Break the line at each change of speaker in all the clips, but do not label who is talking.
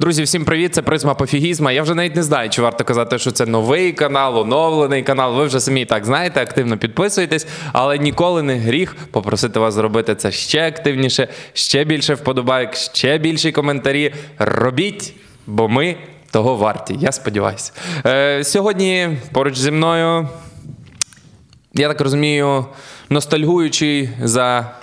Друзі, всім привіт! Це призма пофігізма. Я вже навіть не знаю, чи варто казати, що це новий канал, оновлений канал. Ви вже самі так знаєте, активно підписуєтесь, але ніколи не гріх попросити вас зробити це ще активніше, ще більше вподобайк, ще більші коментарі. Робіть, бо ми того варті. Я сподіваюся. Е, Сьогодні поруч зі мною, я так розумію, ностальгуючий за.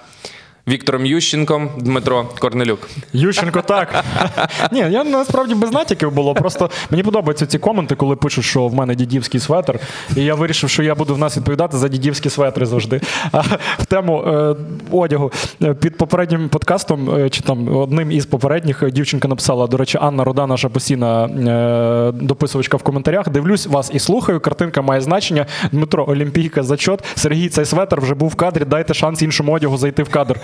Віктором Ющенком, Дмитро Корнелюк.
Ющенко, так. Ні, я насправді без натяків було. Просто мені подобаються ці коменти, коли пишуть, що в мене дідівський светр. І я вирішив, що я буду в нас відповідати за дідівські светри завжди. А в тему е, одягу е, під попереднім подкастом, е, чи там одним із попередніх дівчинка написала, до речі, Анна Рода, наша постійна е, дописувачка в коментарях. Дивлюсь вас і слухаю. Картинка має значення. Дмитро, Олімпійка, зачот. Сергій, цей светр вже був в кадрі. Дайте шанс іншому одягу зайти в кадр.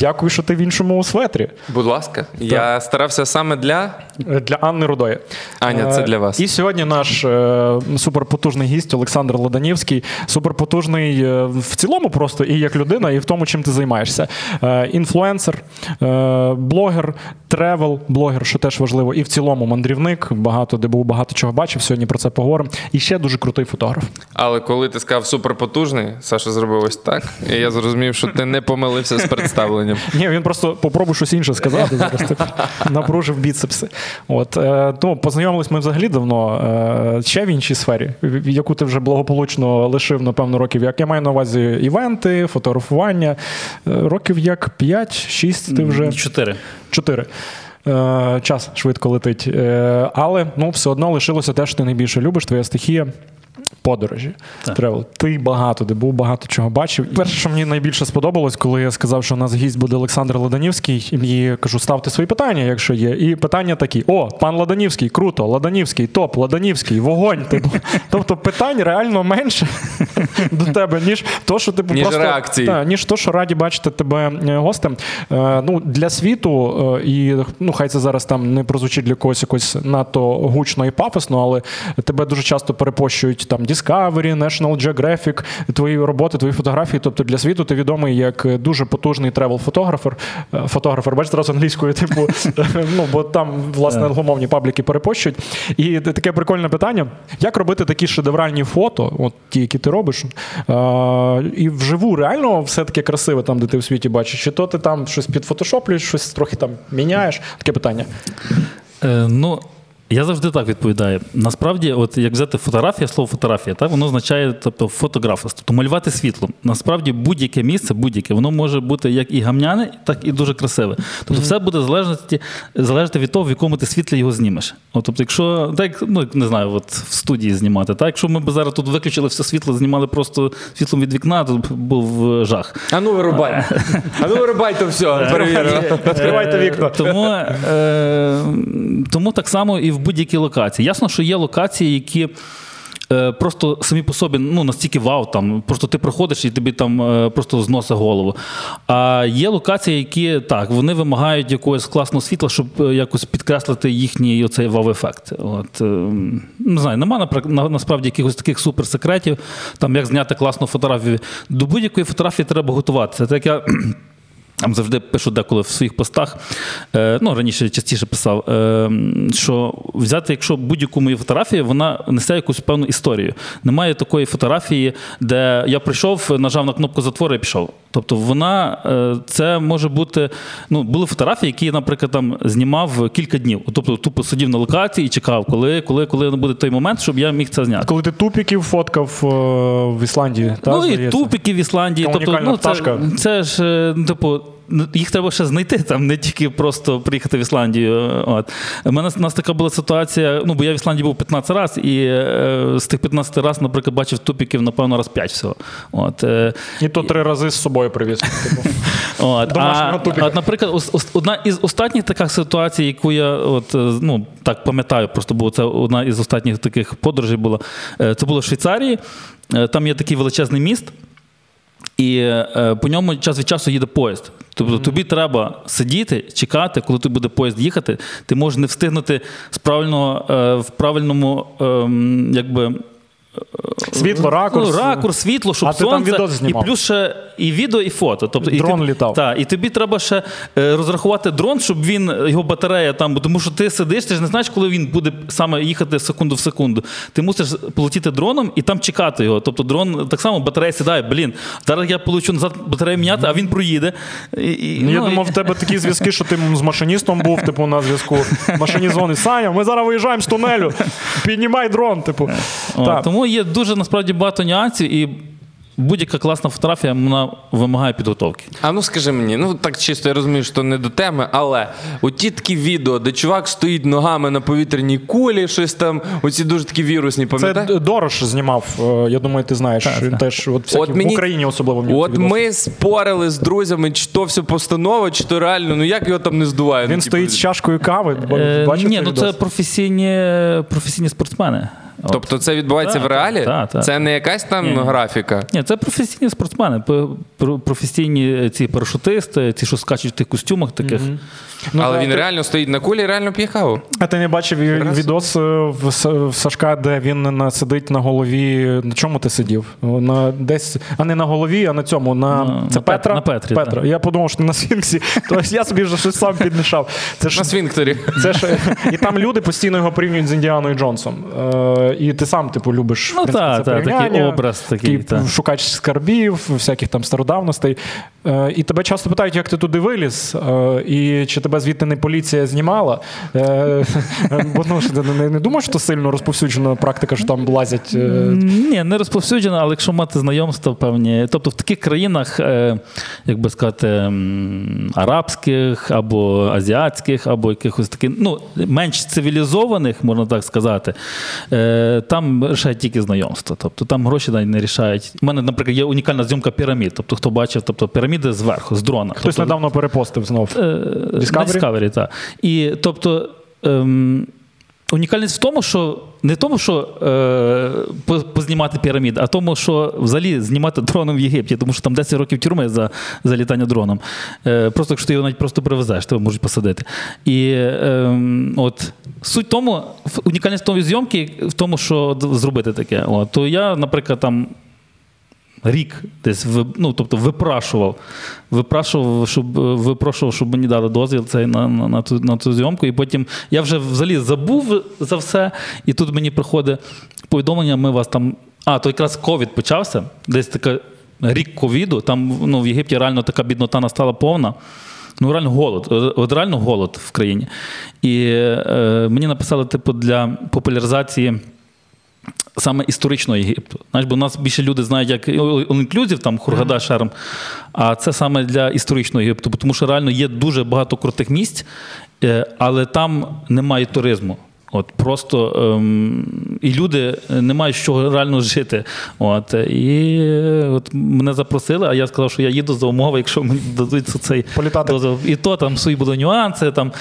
Дякую, що ти в іншому светрі.
Будь ласка, я старався саме для
Для Анни Рудої.
Аня, це для вас.
І сьогодні наш е, суперпотужний гість Олександр Ладанівський. Суперпотужний е, в цілому просто і як людина, і в тому, чим ти займаєшся. Е, інфлюенсер, е, блогер, travel, блогер, що теж важливо, і в цілому мандрівник. Багато де був, багато чого бачив. Сьогодні про це поговоримо. І ще дуже крутий фотограф.
Але коли ти сказав суперпотужний, Саша зробив ось так. І я зрозумів, що ти не помилився з представленням.
Ні, він просто попробуй щось інше сказати. Зараз типу, напружив біцепси. От е, ну, познайомились ми взагалі давно е, ще в іншій сфері, в- яку ти вже благополучно лишив, напевно, років. Як я маю на увазі івенти, фотографування. Е, Років як 5-6 ти вже
Чотири.
чотири. Е, Час швидко летить. Але ну, все одно лишилося те, що ти найбільше любиш, твоя стихія. Подорожі.
Так.
Travel. Ти багато де був, багато чого бачив. Перше, що мені найбільше сподобалось, коли я сказав, що у нас гість буде Олександр Ладанівський, і кажу, ставте свої питання, якщо є. І питання такі: о, пан Ладанівський, круто, Ладанівський, топ, Ладанівський, вогонь. Типу. Тобто питань реально менше до тебе, ніж то, що типу
Ніж
просто
реакції.
Та, ніж то, що раді бачити тебе е, гостем. Е, Ну, для світу, е, і ну, хай це зараз там не прозвучить для когось якось надто гучно і пафосно, але тебе дуже часто перепощують там Discovery, National Geographic, твої роботи, твої фотографії. Тобто для світу ти відомий як дуже потужний тревел-фотографер. Е, Фотографер, бачиш, зараз англійською, типу, ну, бо там, власне, англомовні пабліки перепощують. І таке прикольне питання: як робити такі шедевральні фото, от ті, які ти робиш, е, і вживу реально все таке красиве там, де ти в світі бачиш, чи то ти там щось підфотошоплюєш, щось трохи там міняєш? Таке питання.
Е, ну, я завжди так відповідаю. Насправді, от як взяти фотографія, слово фотографія, так, воно означає тобто, фотографус, тобто малювати світлом. Насправді будь-яке місце, будь-яке, воно може бути як і гамняне, так і дуже красиве. Тобто, все буде залежати, залежати від того, в якому ти світлі його знімеш. От, тобто, якщо так, ну не знаю, от в студії знімати, так, якщо ми б зараз тут виключили все світло, знімали просто світлом від вікна, то б був е, жах.
А ну вирубай. А ну вирубай то все. Перевірю.
Відкривайте вікна.
Тому, е, тому так само і в будь-якій локації. Ясно, що є локації, які. е, Просто самі по собі ну настільки вау, там просто ти проходиш і тобі там е, просто зносить голову. А є локації, які так вони вимагають якогось класного світла, щоб е, якось підкреслити їхній оцей вау-ефект. От не знаю, на, насправді якихось таких суперсекретів, там як зняти класну фотографію. До будь-якої фотографії треба готуватися. Так я там завжди пишу деколи в своїх постах, е, ну раніше частіше писав, е, що взяти, якщо будь-яку мою фотографію, вона несе якусь певну історію. Немає такої фотографії, де я прийшов, нажав на кнопку затвору і пішов. Тобто вона е, це може бути. Ну, були фотографії, які я, наприклад, там знімав кілька днів. Тобто тупо сидів на локації і чекав, коли, коли, коли буде той момент, щоб я міг це зняти.
Коли ти тупіків фоткав в Ісландії, та,
ну і
здається?
тупики в Ісландії. Тобто, ну, це, це ж, ну, типу. Ну, Їх треба ще знайти, там не тільки просто приїхати в Ісландію. От. У мене у нас така була ситуація. Ну, бо я в Ісландії був 15 разів, і е, з тих 15 разів, наприклад, бачив тупіків, напевно, раз 5 всього. От, е,
І то три рази з собою привіз. Типу.
От, а. От, наприклад, одна із останніх таких ситуацій, яку я от, е, ну, так пам'ятаю, просто бо це одна із останніх таких подорожей була. Е, Це було в Швейцарії. Е, Там є такий величезний міст, і е, по ньому час від часу їде поїзд. Тобто тобі треба сидіти, чекати, коли тобі буде поїзд їхати. Ти можеш не встигнути з правильного, е, в правильному е, якби,
Світло, ракурс.
Ну, ракурс, світло, щоб
А ти там відос знімав?
і плюс ще і відео, і фото. Тобто, і
Дрон
ти,
літав.
Так, і тобі треба ще е, розрахувати дрон, щоб він, його батарея там, бо тому що ти сидиш, ти ж не знаєш, коли він буде саме їхати секунду в секунду. Ти мусиш полетіти дроном і там чекати його. Тобто дрон так само батарея сідає, блін, зараз я получу назад батарею міняти, а він проїде. І, і,
Ну, я
ну,
думав, в тебе такі зв'язки, що ти з машиністом був, типу, на зв'язку. Машиніст дзвонить, Саня, ми зараз виїжджаємо з тунелю. Піднімай дрон, типу.
О,
Так.
Тому є дуже насправді багато нюансів, і будь-яка класна фотографія вона вимагає підготовки.
А ну скажи мені, ну так чисто я розумію, що не до теми, але оті такі відео, де чувак стоїть ногами на повітряній кулі, щось там, оці дуже такі вірусні,
Це
пам'ятаєш?
Дорош знімав, е, я думаю, ти знаєш. Він теж от, всякі, в Україні особливо в
От
відоси.
ми спорили з друзями, чи то все постанова, чи то реально, ну як його там не здуває?
Він
Ну,
стоїть з чашкою кави. бо-
Е, ні, ну
відос?
це професійні, професійні спортсмени. От.
Тобто це відбувається
Так,
в реалі?
так, так.
Це не якась там
Ні,
графіка.
Ні, це професійні спортсмени, професійні ці парашутисти, ці, що скачуть в тих костюмах таких.
Ну,
Але
та,
він
ти-
реально стоїть на кулі і реально п'є каву.
А ти не бачив ві- відос е, в, в Сашка, де він на, сидить на голові. На чому ти сидів? На, десь, а не на голові, а на цьому. На,
На-
це
на
Петра?
на Петрі,
Петра. Я подумав, що на Сфінксі. Тобто я собі вже щось сам підмішав. Це ж
На свінкторі.
Це ж і там люди постійно його порівнюють з Індіаною Джонсом. І ти сам, типу, любиш
Ну, та, та, такий образ такий, та.
шукач скарбів, всяких там стародавностей. Е, і тебе часто питають, як ти туди виліз, е, і чи тебе звідти не поліція знімала. Е, бо ну, ти не, не думаєш, що сильно розповсюджена практика, що там лазять.
Ні, не розповсюджено, але якщо мати знайомства певні. Тобто в таких країнах, як би сказати, арабських або азіатських, або якихось таких, ну, менш цивілізованих, можна так сказати, там рішають тільки знайомства. Тобто там гроші навіть не рішають. У мене, наприклад, є унікальна зйомка пірамід. Тобто, хто бачив, тобто піраміди зверху, з дрона.
Хтось
тобто,
недавно перепостив знов.
Е,
Discovery?
На Discovery, так. І тобто. Ем, Унікальність в тому, що не в тому, що е, познімати пірамід, а тому, що взагалі знімати дроном в Єгипті, тому що там 10 років тюрми за, за літання дроном. Е, просто якщо ти його навіть просто привезеш, тебе можуть посадити. І е, от суть тому, унікальність тої зйомки в тому, що зробити таке. От, то я, наприклад, там рік десь ну, тобто випрашував, випрашував, щоб випрошував, щоб мені дали дозвіл цей на, на, на, ту, на ту зйомку. І потім я вже взагалі забув за все. І тут мені приходить повідомлення, ми вас там. А, то якраз ковід почався, десь така рік ковіду. Там ну, в Єгипті реально така біднота настала повна. Ну, реально голод. От реально голод в країні. І е, мені написали, типу, для популяризації саме історичного Єгипту. Знаєш, бо нас більше люди знають, як all-inclusive, там Хургада, Шерм, а це саме для історичного Єгипту, тому що реально є дуже багато крутих місць, е, але там немає туризму. От просто ем, і люди не мають з чого реально жити. От і от мене запросили, а я сказав, що я їду за умови, якщо мені дадуть цей
Політати.
дозвіл. І то там свої будуть нюанси. Там,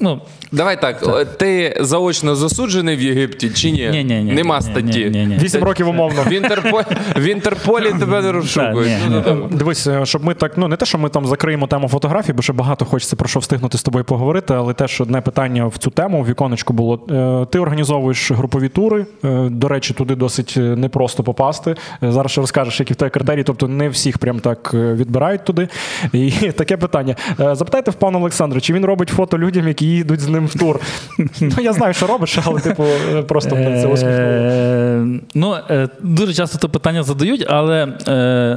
ну,
Давай так, о, ти заочно засуджений в Єгипті чи ні?
Ні-ні-ні,
Нема
ні,
статті.
ні, ні, ні.
Вісім років умовно.
В, Інтерпо... в Інтерполі тебе не розшукують. Ну,
Дивись, е, щоб ми так, ну не те, що ми там закриємо тему фотографій, бо ще багато хочеться про що встигнути з тобою поговорити, але теж одне питання в цю тему в віконечку було. Е, Ти організовуєш групові тури. е, До речі, туди досить е, непросто попасти. Зараз ще розкажеш, які в тебе критерії, тобто не всіх прям так відбирають туди. І таке питання. Запитайте в пана Олександра, чи він робить фото людям, які їдуть з ним в тур. Ну я знаю, що робиш, але типу просто це усміхнуло.
Ну, дуже часто це питання задають, але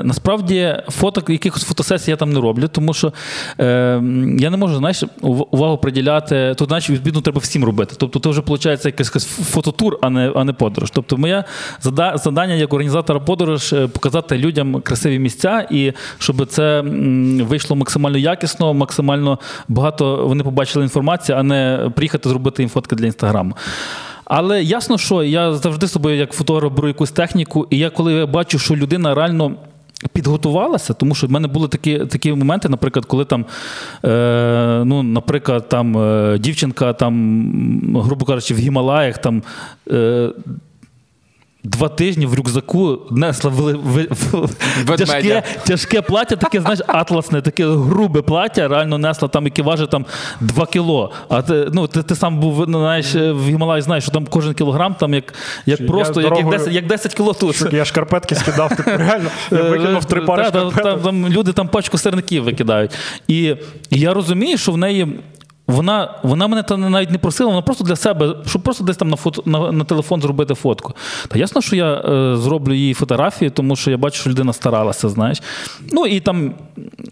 насправді фото, якихось фотосесій я там не роблю, тому що я не можу знаєш, увагу приділяти. Тут, знаєш, відповідно, треба всім робити. Тобто, це вже виходить якийсь фототур, а не, а не подорож. Тобто, моє завдання як організатора подорож е, показати людям красиві місця і щоб це вийшло максимально якісно, максимально багато вони побачили інформації, а не приїхати зробити їм фотки для інстаграму. Але ясно, що я завжди собою, як фотограф, беру якусь техніку, і я коли я бачу, що людина реально. Підготувалася, тому що в мене були такі такі моменти, наприклад, коли там, е, ну, наприклад, там е, дівчинка, там, грубо кажучи, в Гімалаях там. Е, Два тижні в рюкзаку несла вели- ви- в-
Ведмедя.
тяжке, тяжке плаття, таке, знаєш, атласне, таке грубе плаття, реально несла там, яке важить там 2 кіло. А ти, ну, ти, ти сам був ну, знаєш, в Гімалаї, знаєш, що там кожен кілограм, там як, як просто, як, як, 10, як 10 кіло тут.
Я шкарпетки скидав, типу, реально. Я викинув три пари
Та, та,
шкарпеток.
там, там люди там пачку сирників викидають. І, і я розумію, що в неї. Вона, вона мене то навіть не просила, вона просто для себе, щоб просто десь там на фото на, на телефон зробити фотку. Та ясно, що я е, зроблю її фотографію, тому що я бачу, що людина старалася, знаєш. Ну і там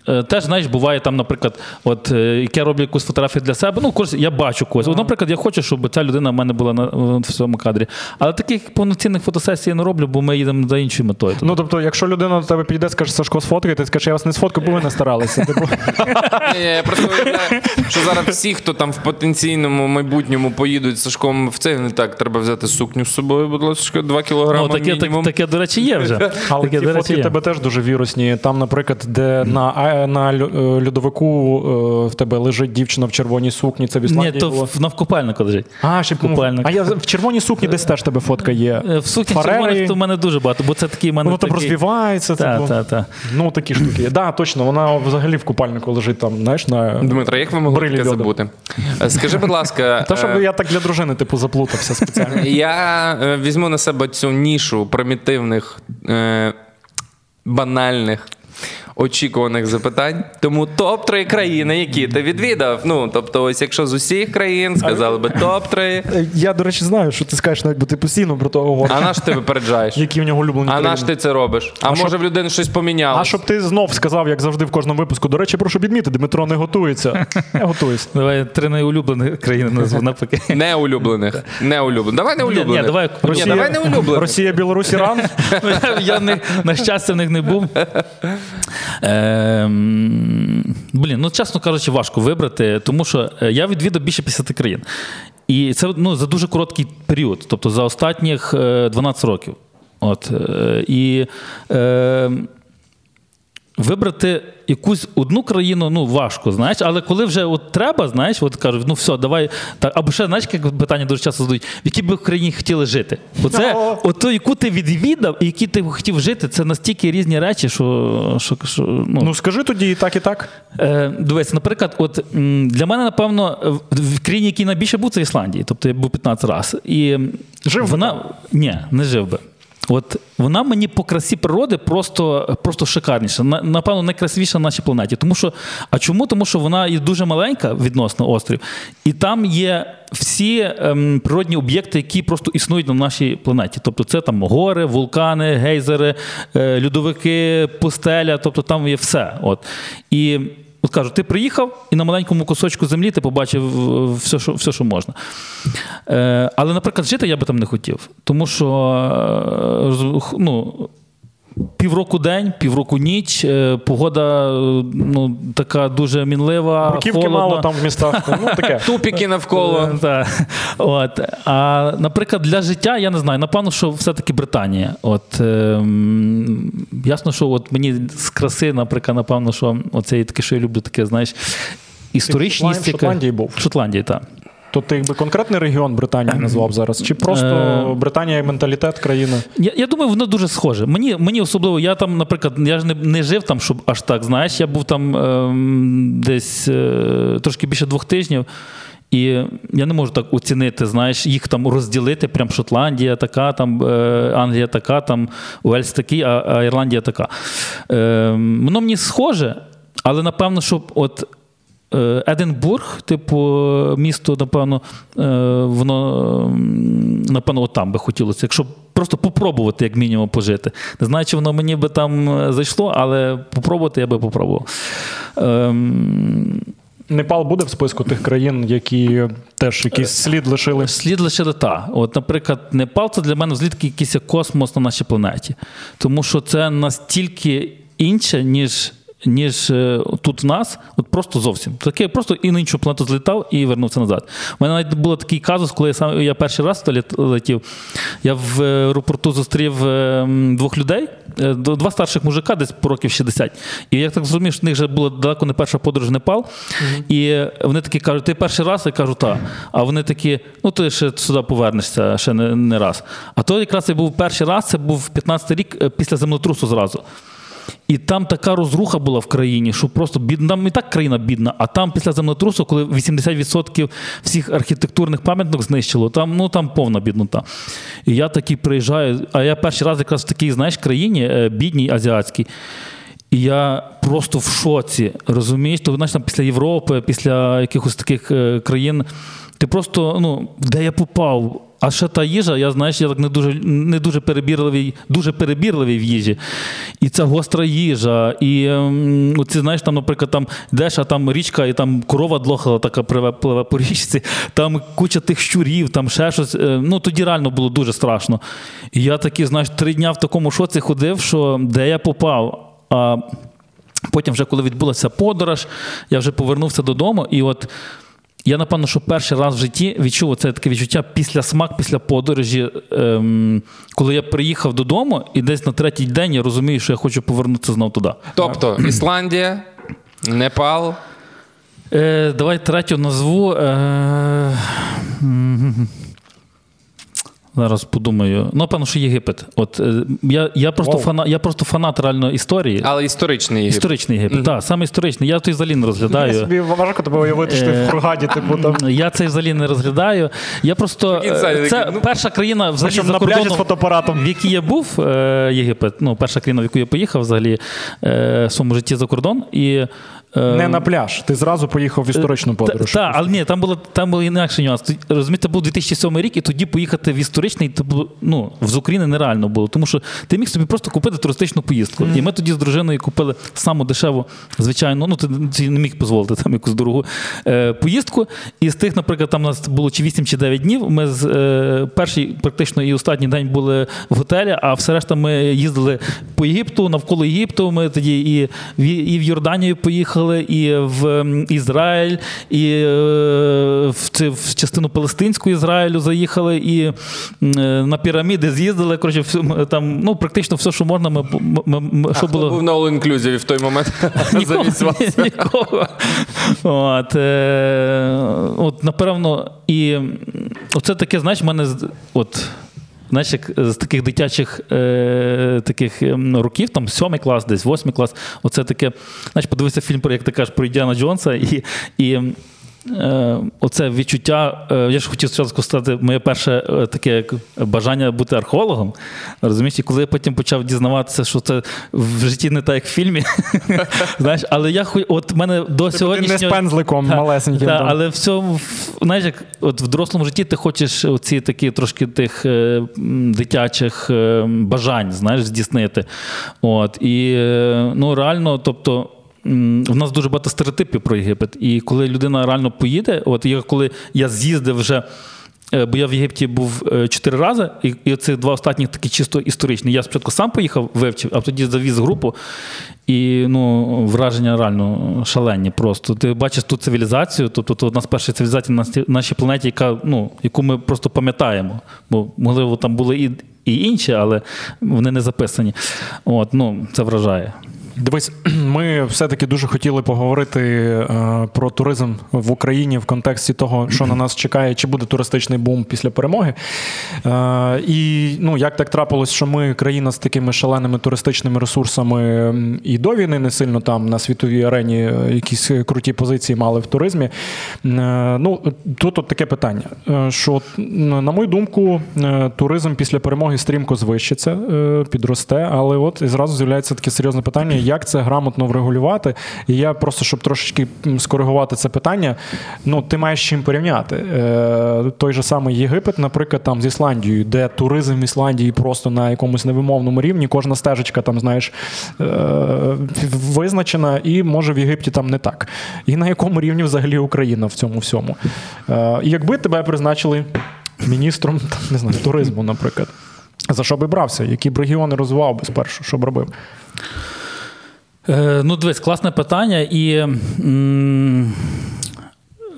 е, теж, знаєш, буває там, наприклад, от е, як я роблю якусь фотографію для себе. Ну, когось, я бачу когось. От, наприклад, я хочу, щоб ця людина в мене була на в цьому кадрі. Але таких повноцінних фотосесій я не роблю, бо ми їдемо за іншою метою.
Ну, тобто, якщо людина до тебе підійде, скаже, Сашко, сфоткай, ти скажеш, я вас не сфоткаю, бо ви не старалися. Типу,
Я просто що зараз всі, хто там в потенційному майбутньому поїдуть з Сашком в це, не так, треба взяти сукню з собою, будь ласка, 2 кілограми
Ну, таке, так, таке, до речі, є вже.
Але
таке,
ті
до речі,
фотки
є.
тебе теж дуже вірусні. Там, наприклад, де на, на е, льодовику е, в тебе лежить дівчина в червоній сукні, це в
Ні, то
було.
в, на вкупальнику лежить.
А, ще
купальник.
А я в червоній сукні десь теж тебе фотка є.
Е, В сукні червоних то в мене дуже багато, бо це такий в мене.
Воно там
такий...
розвівається.
Та,
типу.
та, та.
Ну, такі штуки. Так, да, точно, вона взагалі в купальнику лежить там, знаєш, на.
Дмитро, як ви могли таке забути? Е, Скажи, будь ласка,
Та щоб
е,
я так для дружини, типу, заплутався спеціально.
я е, візьму на себе цю нішу примітивних, банальних. Очікуваних запитань. Тому топ-3 країни, які ти відвідав. Ну, тобто, ось якщо з усіх країн сказали би топ-3,
Я, до речі, знаю, що ти скажеш, навіть бо ти постійно про то говориш.
а на що ти випереджаєш?
Які в нього улюблені
А
країни.
на ти це робиш? А, може в людини щось помінялося?
А щоб ти знов сказав, як завжди в кожному випуску. До речі, прошу відмітити, Дмитро не готується. Я готуюсь.
Давай три найулюблені країни назву навпаки.
Не улюблених. Не. Давай не
Ні, давай
Ні, давай не улюблених.
Росія, Білорусь, Іран.
Я, я не, на щастя в них не був. Ем, блін, ну чесно кажучи, важко вибрати, тому що е, я відвідав більше 50 країн. І це ну, за дуже короткий період, тобто за останніх е, 12 років. От, е, і е, вибрати якусь одну країну ну, важко, знаєш, але коли вже от треба, знаєш, от кажуть, ну все, давай. Так, або ще, знаєш, як питання дуже часто задають, в якій би країні хотіли жити? Оце, от то, яку ти відвідав і які ти хотів жити, це настільки різні речі, що, що, що ну,
Ну скажи тоді і так, і так.
Е, дивись, наприклад, от для мене, напевно, в- країні, який найбільше був, це Ісландія. Тобто я був 15 разів. І
Жив би
вона ні, не жив би. От вона мені по красі природи просто, просто шикарніша. Напевно, найкрасивіша на нашій планеті. Тому що, а чому? Тому що вона є дуже маленька відносно острів, і там є всі ем, природні об'єкти, які просто існують на нашій планеті. Тобто, це там гори, вулкани, гейзери, е, льодовики, пустеля, тобто там є все. От. І От кажу, ти приїхав і на маленькому кусочку землі ти побачив е, все, що, все, що можна. Е, але, наприклад, жити я би там не хотів. Тому що е, ну, півроку день, півроку ніч, е, погода е, ну, така дуже мінлива.
Руківки
холодна.
мало там в містах. Ну таке.
Тупіки навколо.
Е. От. А, наприклад, для життя, я не знаю, напевно, що все-таки Британія. От, ем, ясно, що от мені з краси, наприклад, напевно, що оце є таке, що я люблю, таке, знаєш, історичність.
в Шотландії був?
В Шотландії, так.
То ти якби конкретний регіон Британії назвав зараз? Чи просто
Е.
Британія як менталітет країни?
Я, я думаю, воно дуже схоже. Мені, мені особливо, я там, наприклад, я ж не, не жив там, щоб аж так, знаєш, я був там ем, десь е, трошки більше двох тижнів. І я не можу так оцінити, знаєш, їх там розділити, прям Шотландія така, там е, Англія така, там Уельс такий, а, а Ірландія така. Е, воно мені схоже, але напевно, щоб от Единбург, типу, місто, напевно, е, воно напевно, от там би хотілося, якщо просто попробувати, як мінімум, пожити. Не знаю, чи воно мені би там е, зайшло, але попробувати я би попробував. Ем,
Непал буде в списку тих країн, які теж якийсь слід лишили.
Слід лише та. От, наприклад, Непал це для мене взлітки якийсь космос на нашій планеті. Тому що це настільки інше, ніж. Ніж е, тут в нас, от просто зовсім. Таке просто і на іншу планету злітав і вернувся назад. У мене навіть був такий казус, коли я сам я перший раз туди летів. Я в аеропорту зустрів е, двох людей, е, два старших мужика, десь по років 60. І я так зрозумів, що в них вже була далеко не перша подорож в Непал. І вони такі кажуть, ти перший раз? Я кажу, так. А вони такі, ну ти ще сюди повернешся ще не, не раз. А то якраз це був перший раз, це був 15-й рік е, після землетрусу зразу. І там така розруха була в країні, що просто бідна, там і так країна бідна, а там після землетрусу, коли 80% всіх архітектурних пам'яток знищило, там ну там повна біднота. І я такий приїжджаю, а я перший раз якраз в такій, знаєш, країні, е, бідній азіатській. І я просто в шоці. Розумієш, то знаєш, там після Європи, після якихось таких е, країн, ти просто, ну, де я попав? А ще та їжа, я знаєш, я так не дуже не дуже перебірливий, дуже перебірливий в їжі. І ця гостра їжа. І ем, оці, знаєш, там, наприклад, там йдеш, там річка, і там корова длохала, така пливе, по річці, там куча тих щурів, там ще щось. Е, ну тоді реально було дуже страшно. І я такий, знаєш, три дня в такому шоці ходив, що де я попав. А потім, вже коли відбулася подорож, я вже повернувся додому, і от. Я, напевно, що перший раз в житті відчув це таке відчуття після смак, після подорожі, ем, коли я приїхав додому, і десь на третій день я розумію, що я хочу повернутися знову туди.
Тобто Ісландія, Непал.
Е, Давай третю назву. Е, Зараз подумаю. Ну, певно, що Єгипет. От е, я я, просто wow. фанат, я просто фанат реально історії.
Але історичний Єгипет.
Історичний Єгипет, mm-hmm. саме історичний. Я той взагалі не розглядаю. Я
собі важко тебе уявити, що ти в Хургаді, типу там.
Я цей взагалі не розглядаю. Я просто це ну, перша країна взагалі за кордоном,
з фотоапаратом.
в якій я був Єгипет. Ну, перша країна, в яку я поїхав взагалі в своєму житті за кордон. І
не на пляж. Ти зразу поїхав в історичну подорож.
Так, але ні, там було там був інакший нюанс. Розумієте, був 2007 рік, і тоді поїхати в історичний, ну, з України нереально було. Тому що ти міг собі просто купити туристичну поїздку. Mm-hmm. І ми тоді з дружиною купили саму дешеву, звичайно, ну ти не міг дозволити там якусь дорогу е, поїздку. І з тих, наприклад, там у нас було чи 8 чи 9 днів. Ми з е, перший, практично і останній день були в готелі, а все решта ми їздили по Єгипту, навколо Єгипту. Ми тоді і в, і в Йорданію поїхали поїхали і в Ізраїль, і е, в в частину Палестинську Ізраїлю заїхали, і е, на піраміди з'їздили. Коротше, там ну практично все, що можна. Ми, ми, ми
що було... був на all-inclusive в той момент.
Нікого. От, е, от, напевно, і оце таке, знаєш, в мене от. Знаєш, як з таких дитячих е, таких ем, років, там сьомий клас, десь восьмий клас, оце таке. Знаєш, подивися фільм, про як ти кажеш, про Ідіана Джонса, і і Е, оце відчуття, е, я ж хотів спочатку сказати, моє перше е, таке бажання бути археологом. Розумієш, і коли я потім почав дізнаватися, що це в житті не так, як в фільмі. знаєш, Але я от мене до сьогоднішнього...
не з пензликом малесеньким.
Так, але в цьому, знаєш, як от в дорослому житті ти хочеш оці такі трошки тих дитячих бажань, знаєш, здійснити. От, І ну, реально, тобто. В нас дуже багато стереотипів про Єгипет. І коли людина реально поїде, от я коли я з'їздив вже. Е, бо я в Єгипті був е, чотири рази, і і ці два останні такі чисто історичні. Я спочатку сам поїхав, вивчив, а тоді завіз групу. І ну, враження реально шалені. Просто ти бачиш ту цивілізацію, тобто то одна з перших цивілізацій на нашій планеті, яка, ну, яку ми просто пам'ятаємо. Бо, можливо, там були і і інші, але вони не записані. От, ну, Це вражає.
Дивись, ми все-таки дуже хотіли поговорити е, про туризм в Україні в контексті того, що на нас чекає, чи буде туристичний бум після перемоги. Е, і ну, як так трапилось, що ми країна з такими шаленими туристичними ресурсами і до війни не сильно там на світовій арені е, якісь круті позиції мали в туризмі. Ну, Тут от таке питання: що, на мою думку, туризм після перемоги стрімко звищиться, підросте, але от і зразу з'являється таке серйозне питання як це грамотно врегулювати. І я просто, щоб трошечки скоригувати це питання, ну ти маєш чим порівняти. Е, Той же самий Єгипет, наприклад, там з Ісландією, де туризм в Ісландії просто на якомусь невимовному рівні, кожна стежечка там, знаєш, е, визначена, і може в Єгипті там не так. І на якому рівні взагалі Україна в цьому всьому. Е, Якби тебе призначили міністром не знаю, туризму, наприклад. За що би брався? Які б регіони розвивав би спершу, що б робив?
Е, ну, дивись, класне питання. І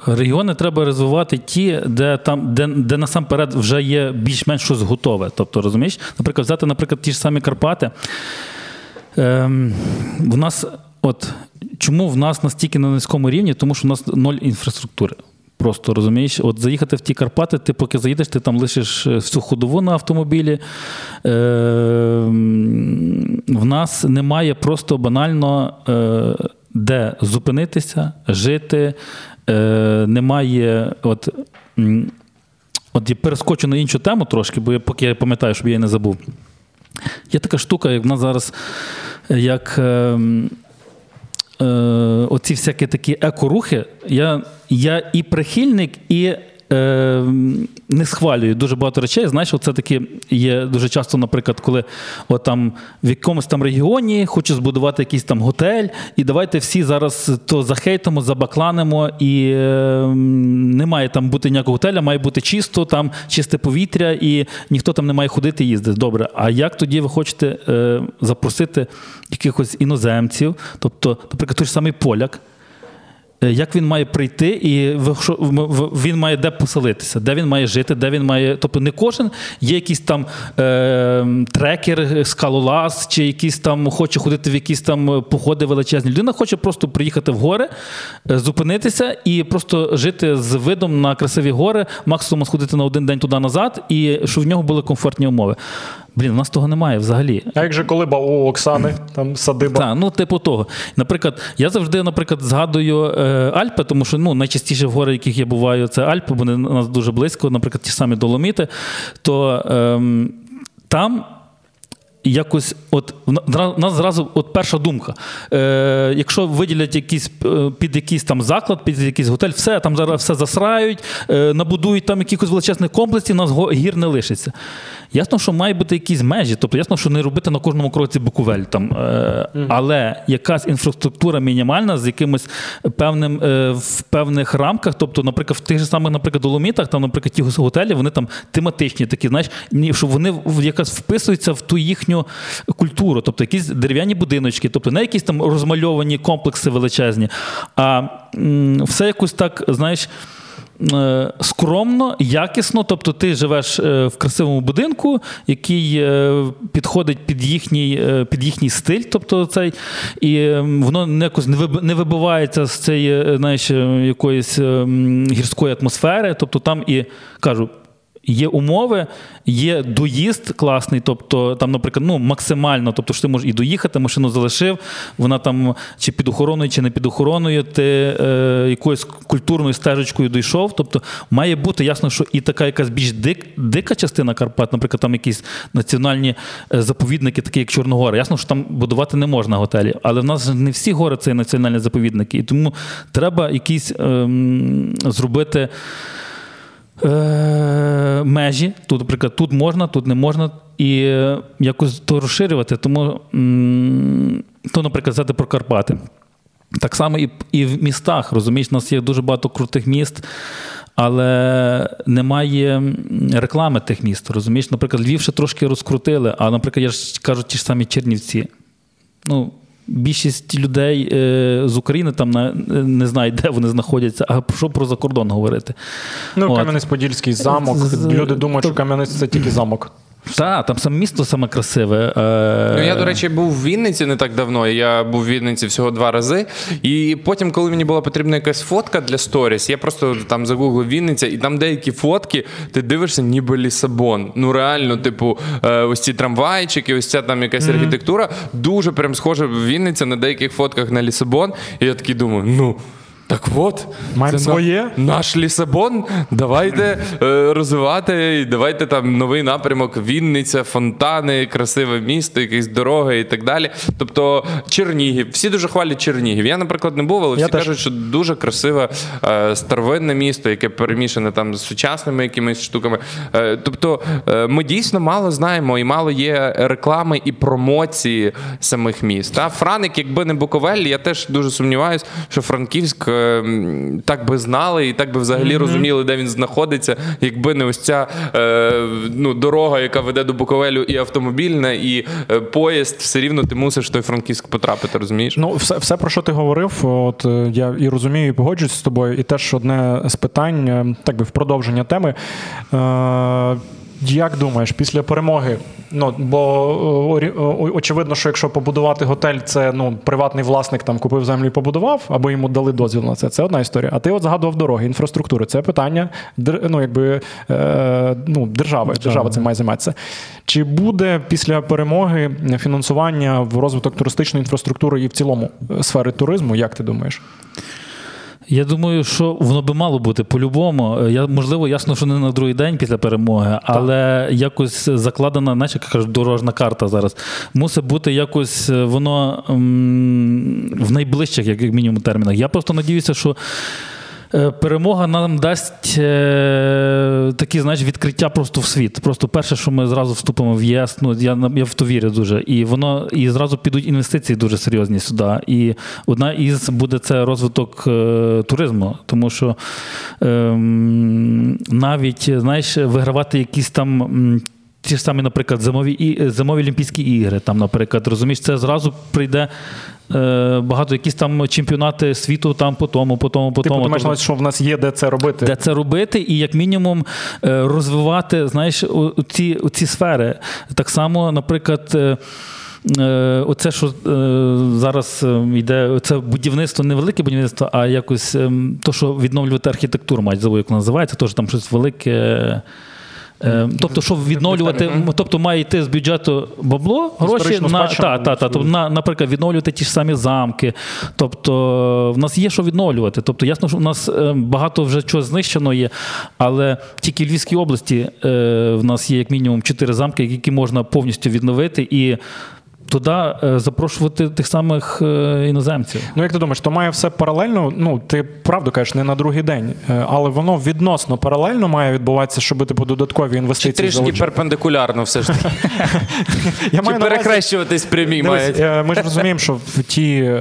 Регіони треба розвивати ті, де там, де, де насамперед вже є більш-менш щось готове. Тобто, розумієш, наприклад, взяти, наприклад, ті ж самі Карпати. Ем, в нас, от чому в нас настільки на низькому рівні? Тому що в нас ноль інфраструктури. Просто розумієш, от заїхати в ті Карпати, ти поки заїдеш, ти там лишиш е, всю ходову на автомобілі. Е, В нас немає просто банально е, де зупинитися, жити. Е, Немає. от, От я перескочу на іншу тему трошки, бо я поки я пам'ятаю, щоб я її не забув. Є така штука, як в нас зараз, як е, е, оці всякі такі екорухи. Я, я і прихильник, і е, не схвалюю дуже багато речей. Знаєш, це такі є дуже часто, наприклад, коли от там в якомусь там регіоні хочу збудувати якийсь там готель, і давайте всі зараз то захейтимо, забакланимо, і е, не має там бути ніякого готеля, має бути чисто, там чисте повітря, і ніхто там не має ходити їздити. Добре. А як тоді ви хочете е, запросити якихось іноземців? Тобто, наприклад, той ж самий поляк. Е, як він має прийти, і він має де поселитися, де він має жити, де він має. Тобто не кожен є якийсь там е, трекер, скалолаз, чи якийсь там хоче ходити в якісь там походи величезні. Людина хоче просто приїхати в гори, е, зупинитися і просто жити з видом на красиві гори, максимум сходити на один день туди назад, і щоб в нього були комфортні умови. Блін, у нас того немає взагалі.
А як же колиба у Оксани, там садиба?
Так, ну типу того. Наприклад, я завжди, наприклад, згадую е, Альпи, тому що ну, найчастіше в гори, яких я буваю, це Альпи, вони у нас дуже близько, наприклад, ті самі доломіти. То е, там якось, от в нас зразу от перша думка. Е, Якщо виділять якийсь е, під якийсь там заклад, під якийсь готель, все там зараз все засрають, е, набудують там якихось величезних комплексів, нас гір не лишиться. Ясно, що має бути якісь межі, тобто ясно, що не робити на кожному кроці буковель там, е, але якась інфраструктура мінімальна з якимось певним е, в певних рамках. Тобто, наприклад, в тих же самих, наприклад, доломітах, там, наприклад, ті готелі, вони там тематичні, такі, знаєш, щоб вони якась вписуються в ту їхню культуру, тобто якісь дерев'яні будиночки, тобто не якісь там розмальовані комплекси величезні, а все якось так, знаєш. Е, скромно, якісно, тобто ти живеш е, в красивому будинку, який е, підходить під їхній під їхній стиль, тобто цей, і воно не якось не вибивається з цієї знаєш, якоїсь гірської атмосфери. Тобто там і кажу, Є умови, є доїзд класний, тобто там, наприклад, ну максимально, тобто що ти можеш і доїхати, машину залишив, вона там чи під охороною, чи не під охороною, ти е, якоюсь культурною стежечкою дійшов. Тобто має бути ясно, що і така якась більш дик, дика частина Карпат, наприклад, там якісь національні е, заповідники, такі як Чорногора. Ясно, що там будувати не можна готелі, але в нас не всі гори це національні заповідники, і тому треба якісь е, зробити. Е, межі. Тут, наприклад, тут можна, тут не можна, і е, якось то розширювати. Тому, то, наприклад, взяти про Карпати. Так само і і в містах, розумієш, у нас є дуже багато крутих міст, але немає реклами тих міст. Розумієш, наприклад, Львів ще трошки розкрутили, а, наприклад, я ж кажу, ті ж самі Чернівці. Ну, Більшість людей е, з України там не знають, де вони знаходяться, а що про закордон говорити.
Ну, Кам'янець-Подільський замок. Люди думають, що Кам'янець це тільки замок.
Так, там саме місто саме красиве. Е,
ну, Я, до речі, був в Вінниці не так давно. Я був в Вінниці всього два рази. І потім, коли мені була потрібна якась фотка для сторіс, я просто там загуглив Вінниця, і там деякі фотки, ти дивишся, ніби Лісабон. Ну реально, типу, е, ось ці трамвайчики, ось ця там якась mm-hmm. архітектура. Дуже прям схожа Вінниця на деяких фотках на Лісабон. І я такий думаю, ну. Так от,
Маємо це своє.
Наш Лісабон. Давайте е, розвивати, давайте там новий напрямок, Вінниця, фонтани, красиве місто, якісь дороги і так далі. Тобто Чернігів. Всі дуже хвалять Чернігів. Я, наприклад, не був, але всі Я кажуть, теж. що дуже красиве е, старовинне місто, яке перемішане там з сучасними якимись штуками. Е, тобто е, ми дійсно мало знаємо і мало є реклами і промоції самих міст. Та Франик, якби не Буковель, я теж дуже сумніваюся, що Франківськ. Так би знали і так би взагалі розуміли, де він знаходиться, якби не ось ця е, ну, дорога, яка веде до Буковелю, і автомобільна, і е, поїзд, все рівно ти мусиш в той Франківськ потрапити, розумієш?
Ну, все, все, про що ти говорив, от е, я і розумію, і погоджуюсь з тобою. І теж одне з питань, так би в продовження теми. Е, як думаєш, після перемоги? Ну бо о, о, очевидно, що якщо побудувати готель, це ну приватний власник там купив землю і побудував, або йому дали дозвіл на це. Це одна історія. А ти от згадував дороги, інфраструктуру. Це питання ну, якби, е, ну, держави. Держава цим має займатися. Чи буде після перемоги фінансування в розвиток туристичної інфраструктури і в цілому е, сфери туризму? Як ти думаєш?
Я думаю, що воно би мало бути по-любому. Я, можливо, ясно, що не на другий день після перемоги, але якось закладена, наче як кажуть, дорожна карта зараз. Мусить бути якось е, воно м, в найближчих, як як мінімум, термінах. Я просто надіюся, що. Е, Перемога нам дасть е, такі, знаєш, відкриття просто в світ. Просто перше, що ми зразу вступимо в ЄС, ну я я в то вірю дуже. І воно і зразу підуть інвестиції дуже серйозні сюди. І одна із буде це розвиток е, туризму, тому що ем, навіть знаєш, вигравати якісь там. Ті ж самі, наприклад, зимові і зимові Олімпійські ігри, там, наприклад, розумієш, це зразу прийде багато якісь там чемпіонати світу там по тому, по тому, по
Типу,
тому.
ти маєш на що в нас є де це робити?
де це робити, і як мінімум е, розвивати знаєш, ці, ці сфери. Так само, наприклад. е, е, Оце, що е, зараз е, йде, це будівництво, не велике будівництво, а якось е, то, що відновлювати архітектуру, мають забув, як називається, теж там щось велике. Е, Тобто, щоб відновлювати, тобто має йти з бюджету бабло, гроші на, та, та, та, тобто, на, наприклад, відновлювати ті ж самі замки. Тобто, в нас є що відновлювати. Тобто, ясно, що в нас е, багато вже чого знищено є, але тільки в Львівській області е, в нас є як мінімум чотири замки, які можна повністю відновити і туди е, запрошувати тих самих е, іноземців.
Ну, як ти думаєш, то має все паралельно? Ну, ти правду кажеш, не на другий день, е, але воно відносно паралельно має відбуватися, щоб типу додаткові
Чи
інвестиції
трішки перпендикулярно все ж таки?
Я маю
перехрещуватись прямі мають?
ми ж розуміємо, що в ті,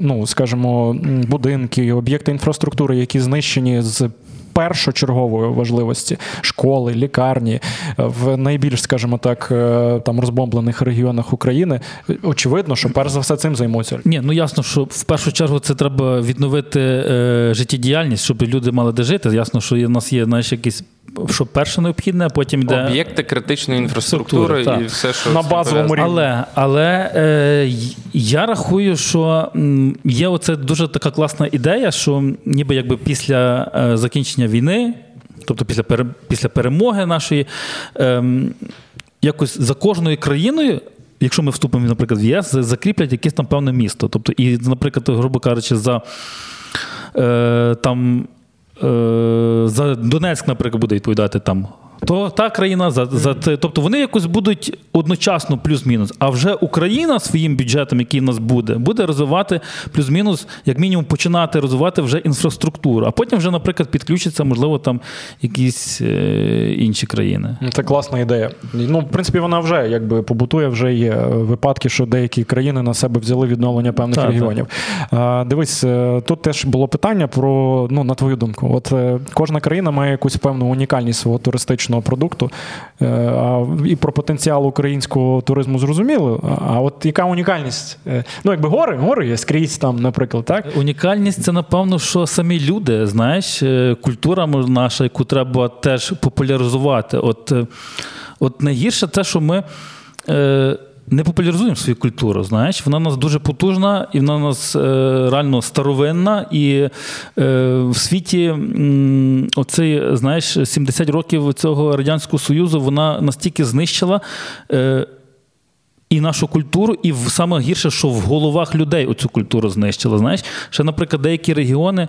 ну скажімо, будинки, об'єкти інфраструктури, які знищені з. Першочергової важливості школи, лікарні е, в найбільш, скажімо так, е, там розбомблених регіонах України. Очевидно, що перш за все цим займуться.
Ні, ну ясно, що в першу чергу це треба відновити е, життєдіяльність, щоб люди мали де жити. Ясно, що є, в нас є знаєш, якісь, що перше необхідне, а потім йде.
Об'єкти критичної інфраструктури
Структури,
і все, що
На базовому рівні.
Але, але е, я рахую, що є оце дуже така класна ідея, що ніби якби після е, закінчення війни, тобто після, пере, після перемоги нашої, ем, якось за кожною країною. Якщо ми вступимо, наприклад, в ЄС, закріплять якесь там певне місто. Тобто, і, наприклад, грубо кажучи, за е, там е, за Донецьк, наприклад, буде відповідати там. То та країна за, за це. Тобто вони якось будуть одночасно плюс-мінус. А вже Україна своїм бюджетом, який в нас буде, буде розвивати плюс-мінус, як мінімум, починати розвивати вже інфраструктуру. А потім вже, наприклад, підключаться, можливо, там якісь е, інші країни.
Ну, Це класна ідея. Ну, в принципі, вона вже якби побутує, вже є е, випадки, що деякі країни на себе взяли відновлення певних
Так,
регіонів. А, дивись, е, тут теж було питання про, ну, на твою думку, от е, кожна країна має якусь певну унікальність свого туристичного продукту. Е, а, і про потенціал українського туризму зрозуміло. А, от яка унікальність? Е, ну, якби гори, гори є скрізь там, наприклад, так?
Унікальність це, напевно, що самі люди, знаєш, е, культура наша, яку треба теж популяризувати. От, от найгірше те, що ми. Не популяризуємо свою культуру, знаєш, вона у нас дуже потужна, і вона у нас е, реально старовинна. І е, в світі м, оцей, знаєш, 70 років цього Радянського Союзу вона настільки знищила. Е, і нашу культуру, і в саме гірше, що в головах людей оцю культуру знищила. Знаєш, ще, наприклад, деякі регіони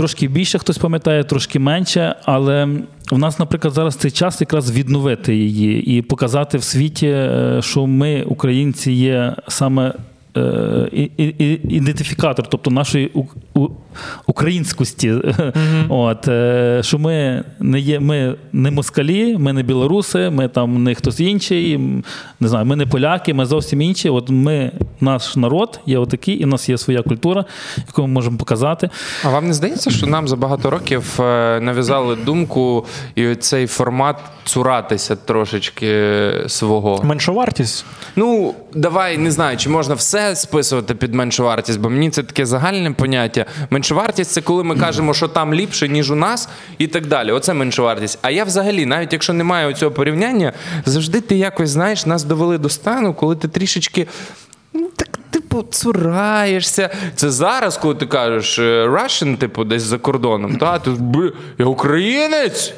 трошки більше хтось пам'ятає, трошки менше. Але в нас, наприклад, зараз цей час якраз відновити її і показати в світі, е, що ми, українці, є саме. е, Ідентифікатор, тобто нашої українськості. От, е, що ми не є, ми не москалі, ми не білоруси, ми там не хтось інший, не знаю, ми не поляки, ми зовсім інші. От ми, наш народ є отакий, і в нас є своя культура, яку ми можемо показати.
А вам не здається, що нам за багато років е, нав'язали думку і цей формат цуратися трошечки свого?
Меншовартість.
Ну, давай не знаю, чи можна все списувати під меншовартість, бо мені це таке загальне поняття. Меншовартість це коли ми кажемо, що там ліпше, ніж у нас, і так далі. Оце меншовартість. А я взагалі, навіть якщо немає цього порівняння, завжди ти якось знаєш, нас довели до стану, коли ти трішечки. Ну, так, типу, цураєшся. Це зараз, коли ти кажеш е, Russian, типу, десь за кордоном, та ти «Б, я українець.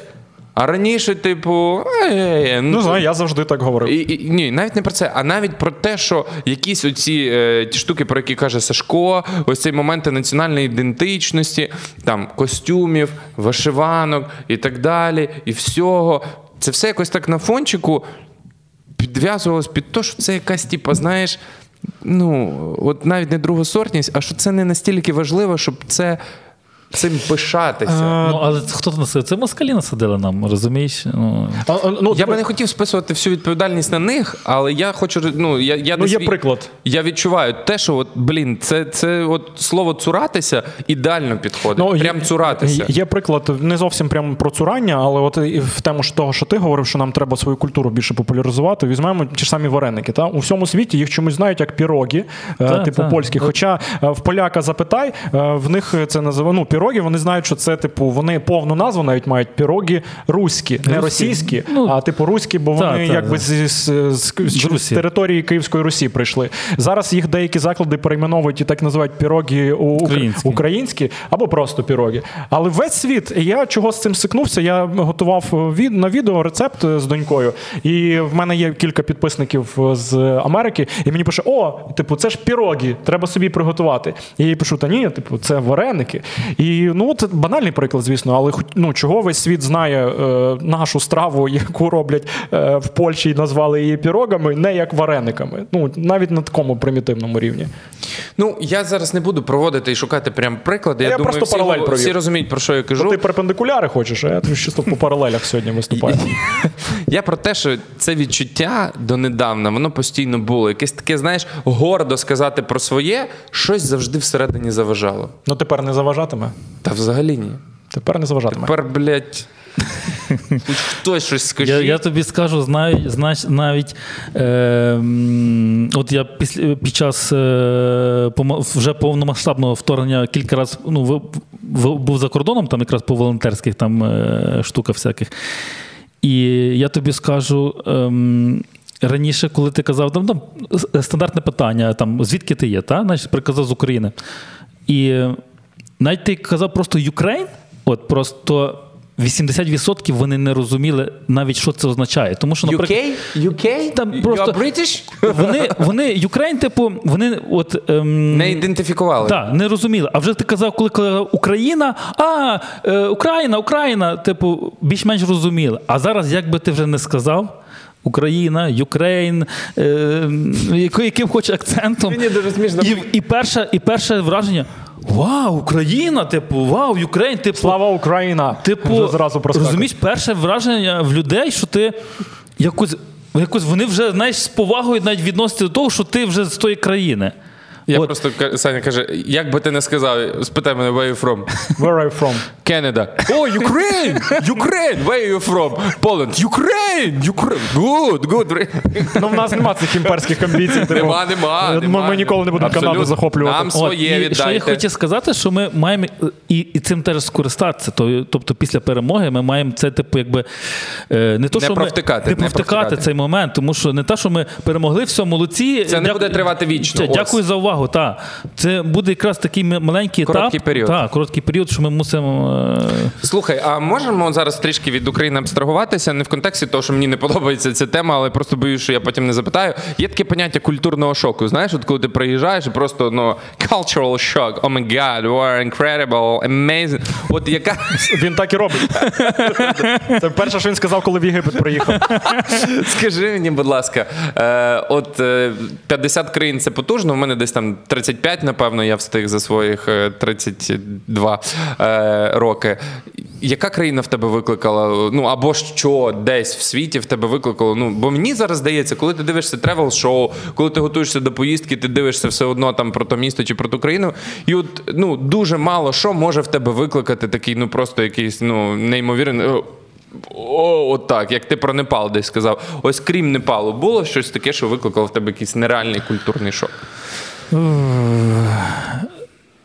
А раніше, типу, е,
Ну, знаю, я завжди так говорив.
і, і, ні, навіть не про це, а навіть про те, що якісь оці е, ті штуки, про які каже Сашко, ось ці моменти національної ідентичності, там костюмів, вишиванок і так далі, і всього. Це все якось так на фончику підв'язувалось під те, що це якась, типа, знаєш, ну, от навіть не другосортність, а що це не настільки важливо, щоб це цим пишатися.
Ну, але хто це насадив? Це москалі насадили нам, розумієш? Ну,
А, а, ну,
Я би не хотів списувати всю відповідальність на них, але я хочу. Ну, я, я
Ну,
десь
є
від-
приклад.
Я відчуваю те, що от, блін, це, це от слово цуратися ідеально підходить. Прям
є-
цуратися.
Є приклад не зовсім прямо про цурання, але от і в тему ж того, що ти говорив, що нам треба свою культуру більше популяризувати. Візьмемо ті ж самі вареники. Та? У всьому світі їх чомусь знають як піроги, е,
Так,
типу
так.
польські. Хоча е, в поляка запитай, е, в них це називає ну, піроги, вони знають, що це типу, вони повну назву навіть мають піроги руські, не російські,
Ну,
а типу руські, бо вони
так,
якби
так.
з, з, з, з, території Київської Русі прийшли. Зараз їх деякі заклади перейменовують і так називають піроги у-
Українські.
українські або просто піроги. Але весь світ, я чого з цим стикнувся, я готував від, на відео рецепт з донькою, і в мене є кілька підписників з Америки, і мені пише: О, типу, це ж піроги, треба собі приготувати. І я їй пишу: та ні, типу, це вареники. І ну, от банальний приклад, звісно, але ну, чого весь світ знає е, нашу страву, яку роблять е, в Польщі і назвали її пірогами, не як варениками. Ну, навіть на такому примітивному рівні.
Ну, я зараз не буду проводити і шукати прям приклади. Я,
Я
думаю,
просто
всі,
паралель
всі розуміють, про що я кажу.
Бо ти перпендикуляри хочеш, а я тут чисто по паралелях сьогодні виступаю.
Я про те, що це відчуття донедавна, воно постійно було. Якесь таке, знаєш, гордо сказати про своє, щось завжди всередині заважало.
Ну тепер не заважатиме.
Та взагалі ні.
Тепер не заважатиме.
Тепер, блядь, хоч хтось щось скажіть.
Я, я тобі скажу, знаю, знаєш, навіть е, от я після, під час е, помо- вже повномасштабного вторгнення кілька разів ну, в- в- був за кордоном, там якраз по волонтерських там е, штуках всяких. І я тобі скажу. ем, Раніше, коли ти казав, там, там стандартне питання, там, звідки ти є, та? Знаєш, приказав з України. І е, навіть ти казав просто Ukraine, от просто 80% вони не розуміли навіть, що це означає. Тому що, наприклад,
UK? UK?
Там просто-
are British?
вони, вони Ukraine, типу, вони от. Ем,
Не ідентифікували.
так, не розуміли. А вже ти казав, коли казав Україна, а е, Україна, Україна, типу, більш-менш розуміли. А зараз, як би ти вже не сказав. Україна, Ukraine, е, яким, яким хоч акцентом.
Мені дуже смішно.
І, і, перше, і перше враження: Вау, Україна! Типу, вау, Ukraine, Типу,
Слава Україна!
Типу,
Вже зразу
розумієш, перше враження в людей, що ти якось, якось вони вже знаєш, з повагою навіть відносяться до того, що ти вже з тої країни.
Я
От.
просто Саня каже: як би ти не сказав, спитай мене, where you from?
Where are you from?
Canada. О, Ukraine! Ukraine! Where you from? Poland. Ukraine! Ukraine! Good, good.
Ну, в нас нема цих імперських амбіцій. Типу.
Нема, нема,
Ми,
нема.
ми ніколи не будемо
Абсолютно.
Канаду захоплювати.
Нам
От,
своє
і Що я
віддайте.
хотів сказати, що ми маємо і, і цим теж скористатися. Тобто, після перемоги ми маємо це, типу, якби е, не то,
Не
що
провтикати,
ми,
не
не провтикати цей момент, тому що не те, що ми перемогли, все, молодці.
Це не буде тривати вічно, ось.
Дякую за увагу. Та. Це буде якраз такий маленький
Короткий
етап.
період.
Та, короткий період, що ми мусимо. е,
Слухай, а можемо зараз трішки від України абстрагуватися? Не в контексті того, що мені не подобається ця тема, але просто боюсь, що я потім не запитаю. Є таке поняття культурного шоку. Знаєш, от коли ти приїжджаєш і просто ну cultural shock. Oh my god, you are incredible, amazing. От яка
Він так і робить. Це перше, що він сказав, коли в Єгипет приїхав.
скажи мені, будь ласка, е, от е, 50 країн це потужно. У мене десь там там 35, напевно, я встиг за своїх е, 32 е, роки. Яка країна в тебе викликала? Ну або що десь в світі в тебе викликало? Ну бо мені зараз здається, коли ти дивишся travel шоу, коли ти готуєшся до поїздки, ти дивишся все одно там про то місто чи про ту країну, і от ну дуже мало що може в тебе викликати такий, ну просто якийсь ну неймовірний. «О, О, от так, як ти про Непал десь сказав. Ось крім Непалу, було щось таке, що викликало в тебе якийсь нереальний культурний шок.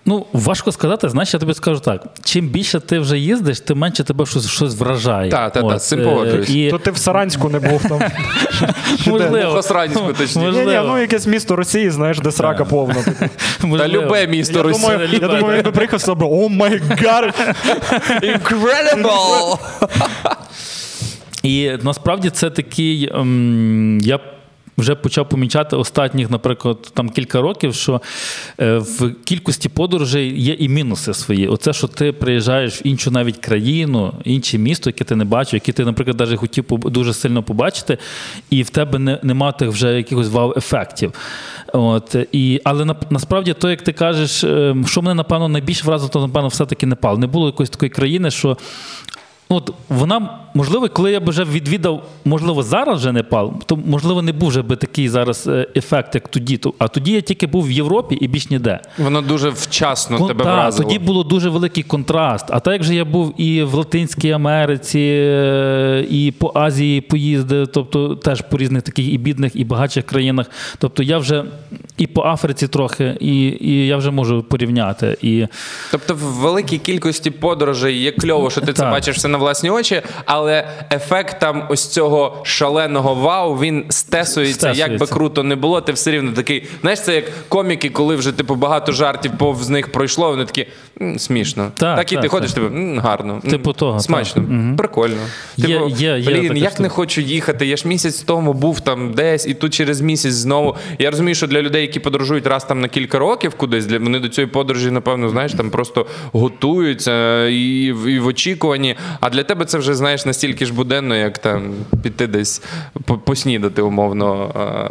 Ну, важко сказати, знаєш, я тобі скажу так: чим більше ти вже їздиш, тим менше тебе щось, щось вражає.
Так, так, так, з цим
е,
погоджуюсь.
І,
То ти в Саранську не був там.
можливо,
Мухосранську, точніше.
Ні, ні, ну якесь місто Росії, знаєш, де срака повна.
Та любе місто Росії.
я думаю, він би приїхав себе, о my God!
Incredible!
І насправді це такий. ем, я вже почав помічати останніх, наприклад, там кілька років, що е, в кількості подорожей є і мінуси свої. Оце, що ти приїжджаєш в іншу навіть країну, інше місто, яке ти не бачив, яке ти, наприклад, навіть хотів дуже сильно побачити, і в тебе не, нема тих вже якихось вау-ефектів. От, і, але на, насправді, то, як ти кажеш, е, що мене, напевно, найбільше вразило, то, напевно, все-таки Непал. Не було якоїсь такої країни, що Ну, От вона, можливо, коли я б вже відвідав, можливо, зараз вже Непал, то можливо не був вже би такий зараз е, ефект, як тоді. А тоді я тільки був в Європі і більш ніде.
Воно дуже вчасно
Ну,
тебе
та,
вразило.
тоді було дуже великий контраст. А так як же я був і в Латинській Америці, е, і по Азії поїздив, тобто теж по різних таких і бідних, і багатших країнах. Тобто я вже і по Африці трохи, і, і я вже можу порівняти. І
Тобто в великій кількості подорожей є кльово, що ти це бачиш все на власні очі, але ефект там ось цього шаленого вау він стесується, як би круто не було, ти все рівно такий. Знаєш, це як коміки, коли вже типу багато жартів повз них пройшло, вони такі «М, смішно.
Так,
і
так,
ти ходиш,
так.
тебе «М, гарно.
Типу того,
смачно,
так.
прикольно.
Є-
Типу,
є- є
блін, як не хочу їхати. Я ж місяць тому був там десь, і тут через місяць знову. Я розумію, що для людей, які подорожують раз там на кілька років кудись, для вони до цієї подорожі, напевно, знаєш, там просто готуються і, в- і в очікуванні. А для тебе це вже знаєш настільки ж буденно, як там піти десь поснідати умовно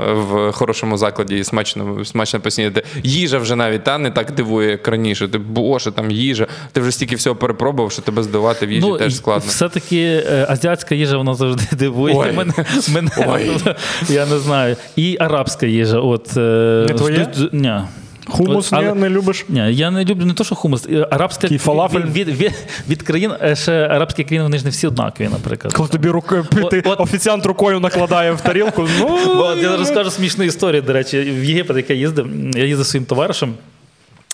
е, в хорошому закладі і смачно, смачно поснідати. Їжа вже навіть та не так дивує, як раніше. Ти боже, там їжа. Ти вже стільки всього перепробував, що тебе здавати в їжі теж складно.
Все-таки е, азіатська їжа вона завжди дивує.
Ой.
Мене, мене,
Ой.
Я не знаю. І арабська їжа. От, е,
Не твоє?
ду- ні.
Хумус
але-
не любиш?
Ні, я не люблю не то, що хумус. е, Арабська від, від, від, від країн, е, ще арабські країни, вони ж не всі однакові, наприклад.
Коли тобі руки, ти,
от-
офіціант рукою накладає в тарілку, ну...
От, я розкажу смішну історію, до речі, в Єгипет, як я їздив, я їздив зі своїм товаришем.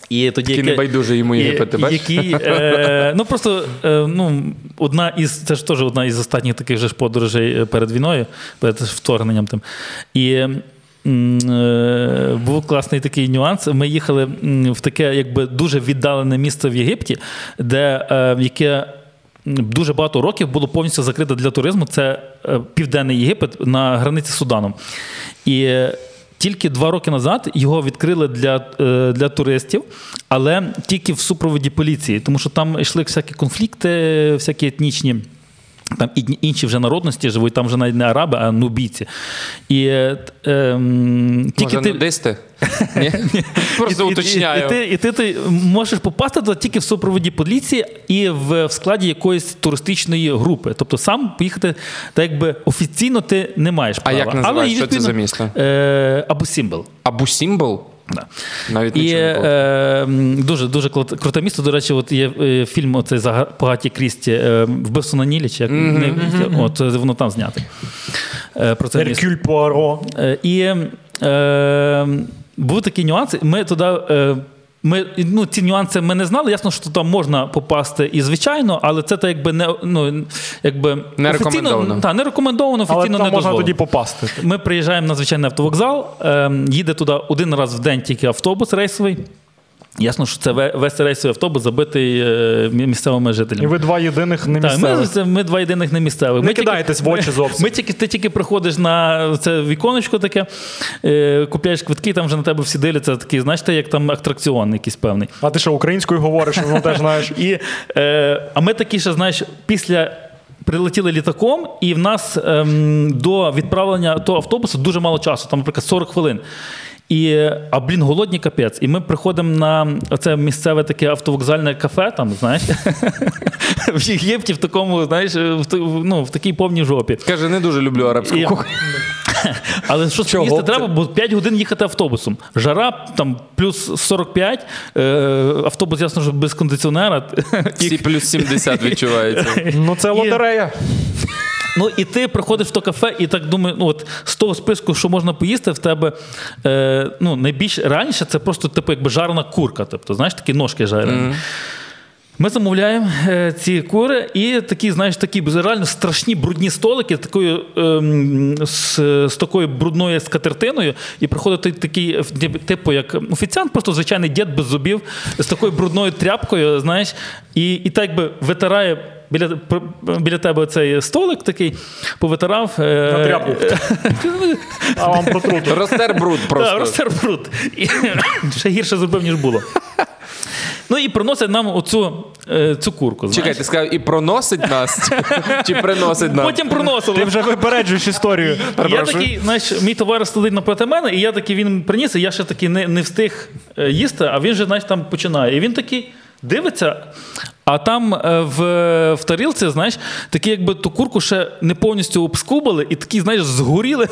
І тоді
Такий
яке-
небайдужий йому Єгипет, бачиш?
Який, е, ну просто е, ну, одна із це ж теж одна із останніх таких же ж подорожей е, перед війною, перед вторгненням тим. І е, був класний такий нюанс. Ми їхали в таке, якби дуже віддалене місце в Єгипті, де е, яке. Дуже багато років було повністю закрите для туризму. Це е, південний Єгипет на границі з Суданом. І е, тільки два роки назад його відкрили для, е, для туристів, але тільки в супроводі поліції, тому що там йшли всякі конфлікти, всякі етнічні. Там інші вже народності живуть, там вже навіть не араби, а нубійці. І е, ем, тільки
Може,
ти,
нудисти? Ні? Просто
і, і,
уточняю.
І, ти, і ти, ти можеш попасти туди тільки в супроводі поліції і в, в складі якоїсь туристичної групи. Тобто сам поїхати, так якби офіційно ти не маєш
А як
і,
Що це за місто?
Е, Абу Сімбл. Да.
Навіть
І е, дуже дуже круте місто. До речі, от є е, фільм оцей за Погаті Крісті е, Вбивство на Нілі, чи як не, от е, воно там знято. Про це.
Еркюль Пуаро.
І е, був такий нюанс. Ми туди. Ми, ну, ці нюанси ми не знали. Ясно, що там можна попасти і звичайно, але це так якби не ну, якби
Не
офіційно-
рекомендовано.
Та, не рекомендовано,
Але
офіційно
там
не
можна
дозволено.
тоді попасти.
Ми приїжджаємо на звичайний автовокзал, е, їде туди один раз в день тільки автобус рейсовий. Ясно, що це весь рейсовий автобус забитий е, мі- місцевими
І ви два єдиних не
Так, ми, ми два єдиних не місцевих.
Не
ми
кидайтесь в очі зовсім.
Ми тільки, ти тільки приходиш на це віконечко таке, е, купляєш квитки, там вже на тебе всі дивляться, такий, знаєш, ти як там атракціон якийсь певний.
А ти що, українською говориш, ну теж знаєш.
І, е, а ми такі ще, знаєш, після. Прилетіли літаком, і в нас ем, до відправлення того автобусу дуже мало часу, там, наприклад, 40 хвилин. І, а блін, голодні капець. І ми приходимо на оце місцеве таке автовокзальне кафе, там, знаєш, в Єгипті в такому, знаєш, в, ну, в такій повній жопі.
Каже, не дуже люблю арабську кухню.
Але
Чого
поїсти треба, бо 5 годин їхати автобусом. Жара там плюс 45, е, автобус, ясно, що без кондиціонера.
Всі плюс 70 відчувається.
Ну, це лотерея.
Ну і ти приходиш в то кафе, і так думаю, ну от з того списку, що можна поїсти, в тебе е, ну, найбільш раніше це просто типу якби жарена курка. Тобто, знаєш, такі ножки жарені. Ми замовляємо е, ці кури, і такі, знаєш, такі реально страшні брудні столики такою, ем, з, з такою брудною скатертиною, і приходить такий, е, типу, як офіціант, просто звичайний дід без зубів, з такою брудною тряпкою, знаєш, і, і так би витирає. Біля, біля тебе цей столик такий повитирав. е,
На тряпку. А вам протрути.
Ростер бруд
Так,
просто.
розтер бруд. І ще гірше зробив, ніж було. Ну і приносять нам оцю е, цю курку. знаєш.
Чекай, ти сказав, і проносить нас, чи- чи приносить нас?
Потім приносили.
Ти вже випереджуєш історію.
Я такий, знаєш, мій товариш сидить напроти мене, і я такий він приніс, і я ще такий не, не встиг е, їсти, а він же, знаєш, там починає. І він такий дивиться, а там е, в, в тарілці, знаєш, такі, якби ту курку ще не повністю обскубали, і такі, знаєш, згоріли,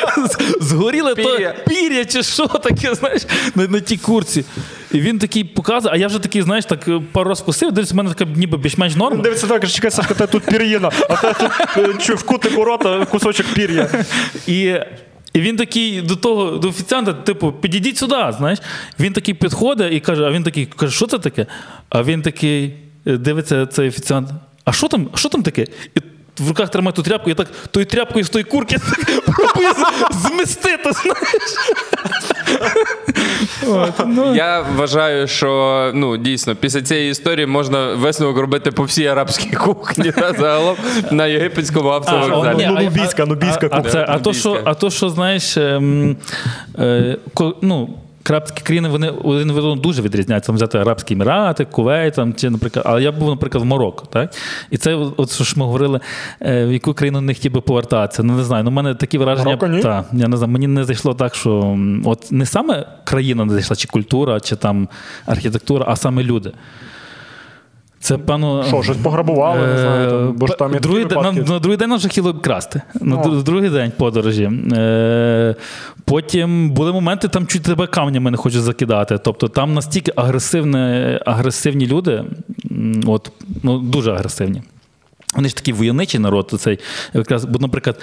згоріли то пір'я чи що таке, знаєш, на, на тій курці. І він такий показує, а я вже такий, знаєш, так е, пару разів вкусив, дивлюся, в мене така ніби більш-менш норма.
Дивиться так, чекай, Сашка, тебе тут пір'їна, а тебе тут е, чу, в кутику рота кусочок пір'я.
І, і він такий до того, до офіціанта, типу, підійдіть сюди, знаєш. Він такий підходить і каже, а він такий каже, що це таке? А він такий е, дивиться цей офіціант. А що там? Що там таке? І в руках тримає ту тряпку, я так тою тряпкою з тої курки пробую змістити, знаєш. От, ну.
Я вважаю, що ну дійсно після цієї історії можна висновок робити по всій арабській кухні та загалом на єгипетському
А,
автовокзалі.
Ну,
а-
нубійська, нубійська
а, а,
кухня.
а, то, що, а то, що, знаєш, ем, е, ко- ну, арабські країни вони один від одного дуже відрізняються. Там взяти Арабські Емірати, Кувейт, там, чи, наприклад, але я був, наприклад, в Марокко. Так? І це, от, що ж ми говорили, е, в яку країну не хотів би повертатися. Ну, не знаю, ну, в мене такі враження.
Марокко ні?
Та, я не знаю, мені не зайшло так, що от не саме країна не зайшла, чи культура, чи там архітектура, а саме люди. Це пану.
Що, щось пограбували, не знаю, бо ж там є
другий на, на другий день нам вже хотіли красти. На
О.
другий день подорожі. Е, потім були моменти, там чуть тебе камнями не хочуть закидати. Тобто там настільки агресивні, агресивні люди, от, ну, дуже агресивні. Вони ж такий войовничий народ, цей якраз, бо, наприклад,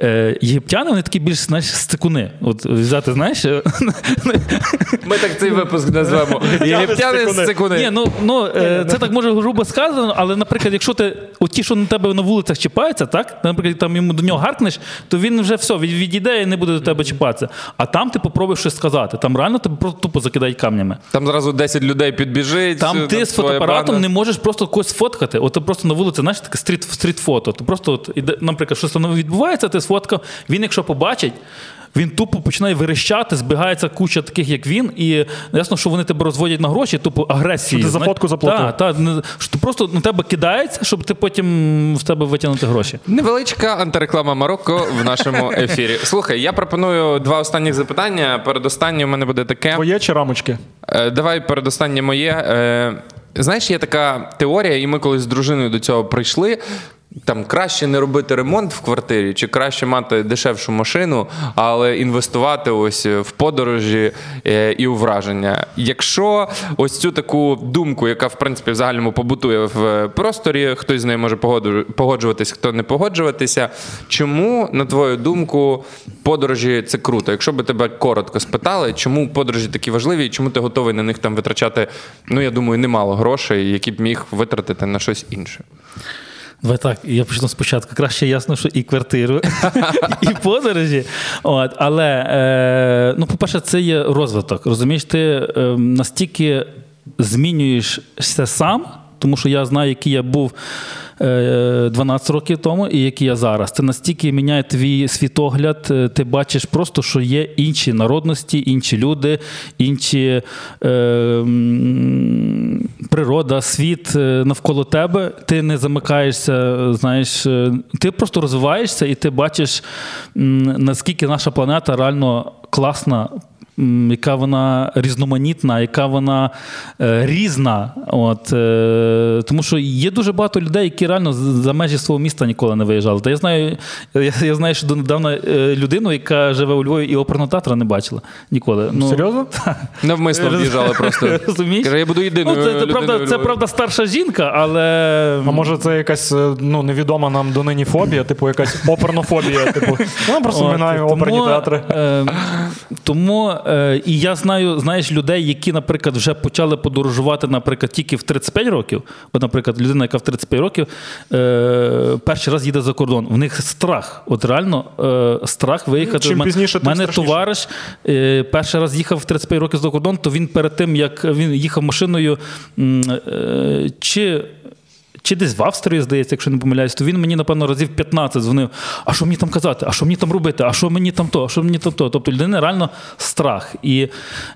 е, єгиптяни вони такі більш знаєш, стикуни. От взяти, знаєш, е,
Ми так цей випуск назвемо. Єгиптяни з
Ні.
Ні, ну, ну е, це так може грубо сказано, але, наприклад, якщо ти от ті, що на тебе на вулицях чіпаються, так, наприклад, там йому до нього гаркнеш, то він вже все, від- відійде і не буде до тебе чіпатися. А там ти попробуєш щось сказати. Там реально тебе просто тупо закидають камнями.
Там зразу 10 людей підбіжить.
Там ти з фотоапаратом не можеш просто когось фоткати. От ти просто на вулиці, знаєш, таке стріт, стріт-фото. Ти просто, от, іде, наприклад, щось там відбувається, ти сфоткав, він, якщо побачить. Він тупо починає верещати, збігається куча таких, як він, і ясно, що вони тебе розводять на гроші, тупо агресії.
Ти за фотку заплатив.
Так, так, ти просто на тебе кидається, щоб ти потім в тебе витягнути гроші.
Невеличка антиреклама Марокко в нашому ефірі. Слухай, я пропоную два останніх запитання. Передостаннє у мене буде таке.
Твоє чи рамочки?
Е, Давай передостаннє моє. Знаєш, є така теорія, і ми колись з дружиною до цього прийшли. Там краще не робити ремонт в квартирі, чи краще мати дешевшу машину, але інвестувати ось в подорожі е, і у враження. Якщо ось цю таку думку, яка в принципі в загальному побутує в просторі, хтось з нею може погоджу- погоджуватись, хто не погоджуватися. Чому, на твою думку, подорожі це круто? Якщо би тебе коротко спитали, чому подорожі такі важливі, і чому ти готовий на них там витрачати, ну я думаю, немало грошей, які б міг витратити на щось інше.
Давай так, я почну спочатку. Краще ясно, що і квартиру, і подорожі. От, але, е, ну, по-перше, це є розвиток. Розумієш, ти е, настільки змінюєшся сам, тому що я знаю, який я був е, 12 років тому і який я зараз. Це настільки міняє твій світогляд. е, Ти бачиш просто, що є інші народності, інші люди, інші е, природа, світ е, навколо тебе. Ти не замикаєшся, е, знаєш, е, ти просто розвиваєшся і ти бачиш, наскільки наша планета реально класна. Яка вона різноманітна, яка вона е, різна. От, е, тому що є дуже багато людей, які реально за межі свого міста ніколи не виїжджали. Та я знаю, я, я знаю, що донедавна е, людину, яка живе у Львові і оперного театру не бачила ніколи. Ну,
Серйозно?
Навмисно в'їжджали просто.
Розумієш?
Каже, я буду єдиною.
Ну, це, це, правда, це правда старша жінка, але.
А може це якась ну, невідома нам донині фобія, типу якась опернофобія. Типу, ну просто
От,
минаю оперні театри.
Е, тому е, і я знаю, знаєш, людей, які, наприклад, вже почали подорожувати, наприклад, тільки в 35 років. От, наприклад, людина, яка в 35 років е, перший раз їде за кордон. В них страх. От реально е, страх виїхати.
Чим
У
пізніше, тим
мене
страшніше.
товариш е, перший раз їхав в 35 років за кордон, то він перед тим, як він їхав машиною, е, чи. Чи десь в Австрії, здається, якщо не помиляюсь, то він мені, напевно, разів 15 дзвонив. А що мені там казати? А що мені там робити? А що мені там то? А що мені там то? Тобто людини реально страх. І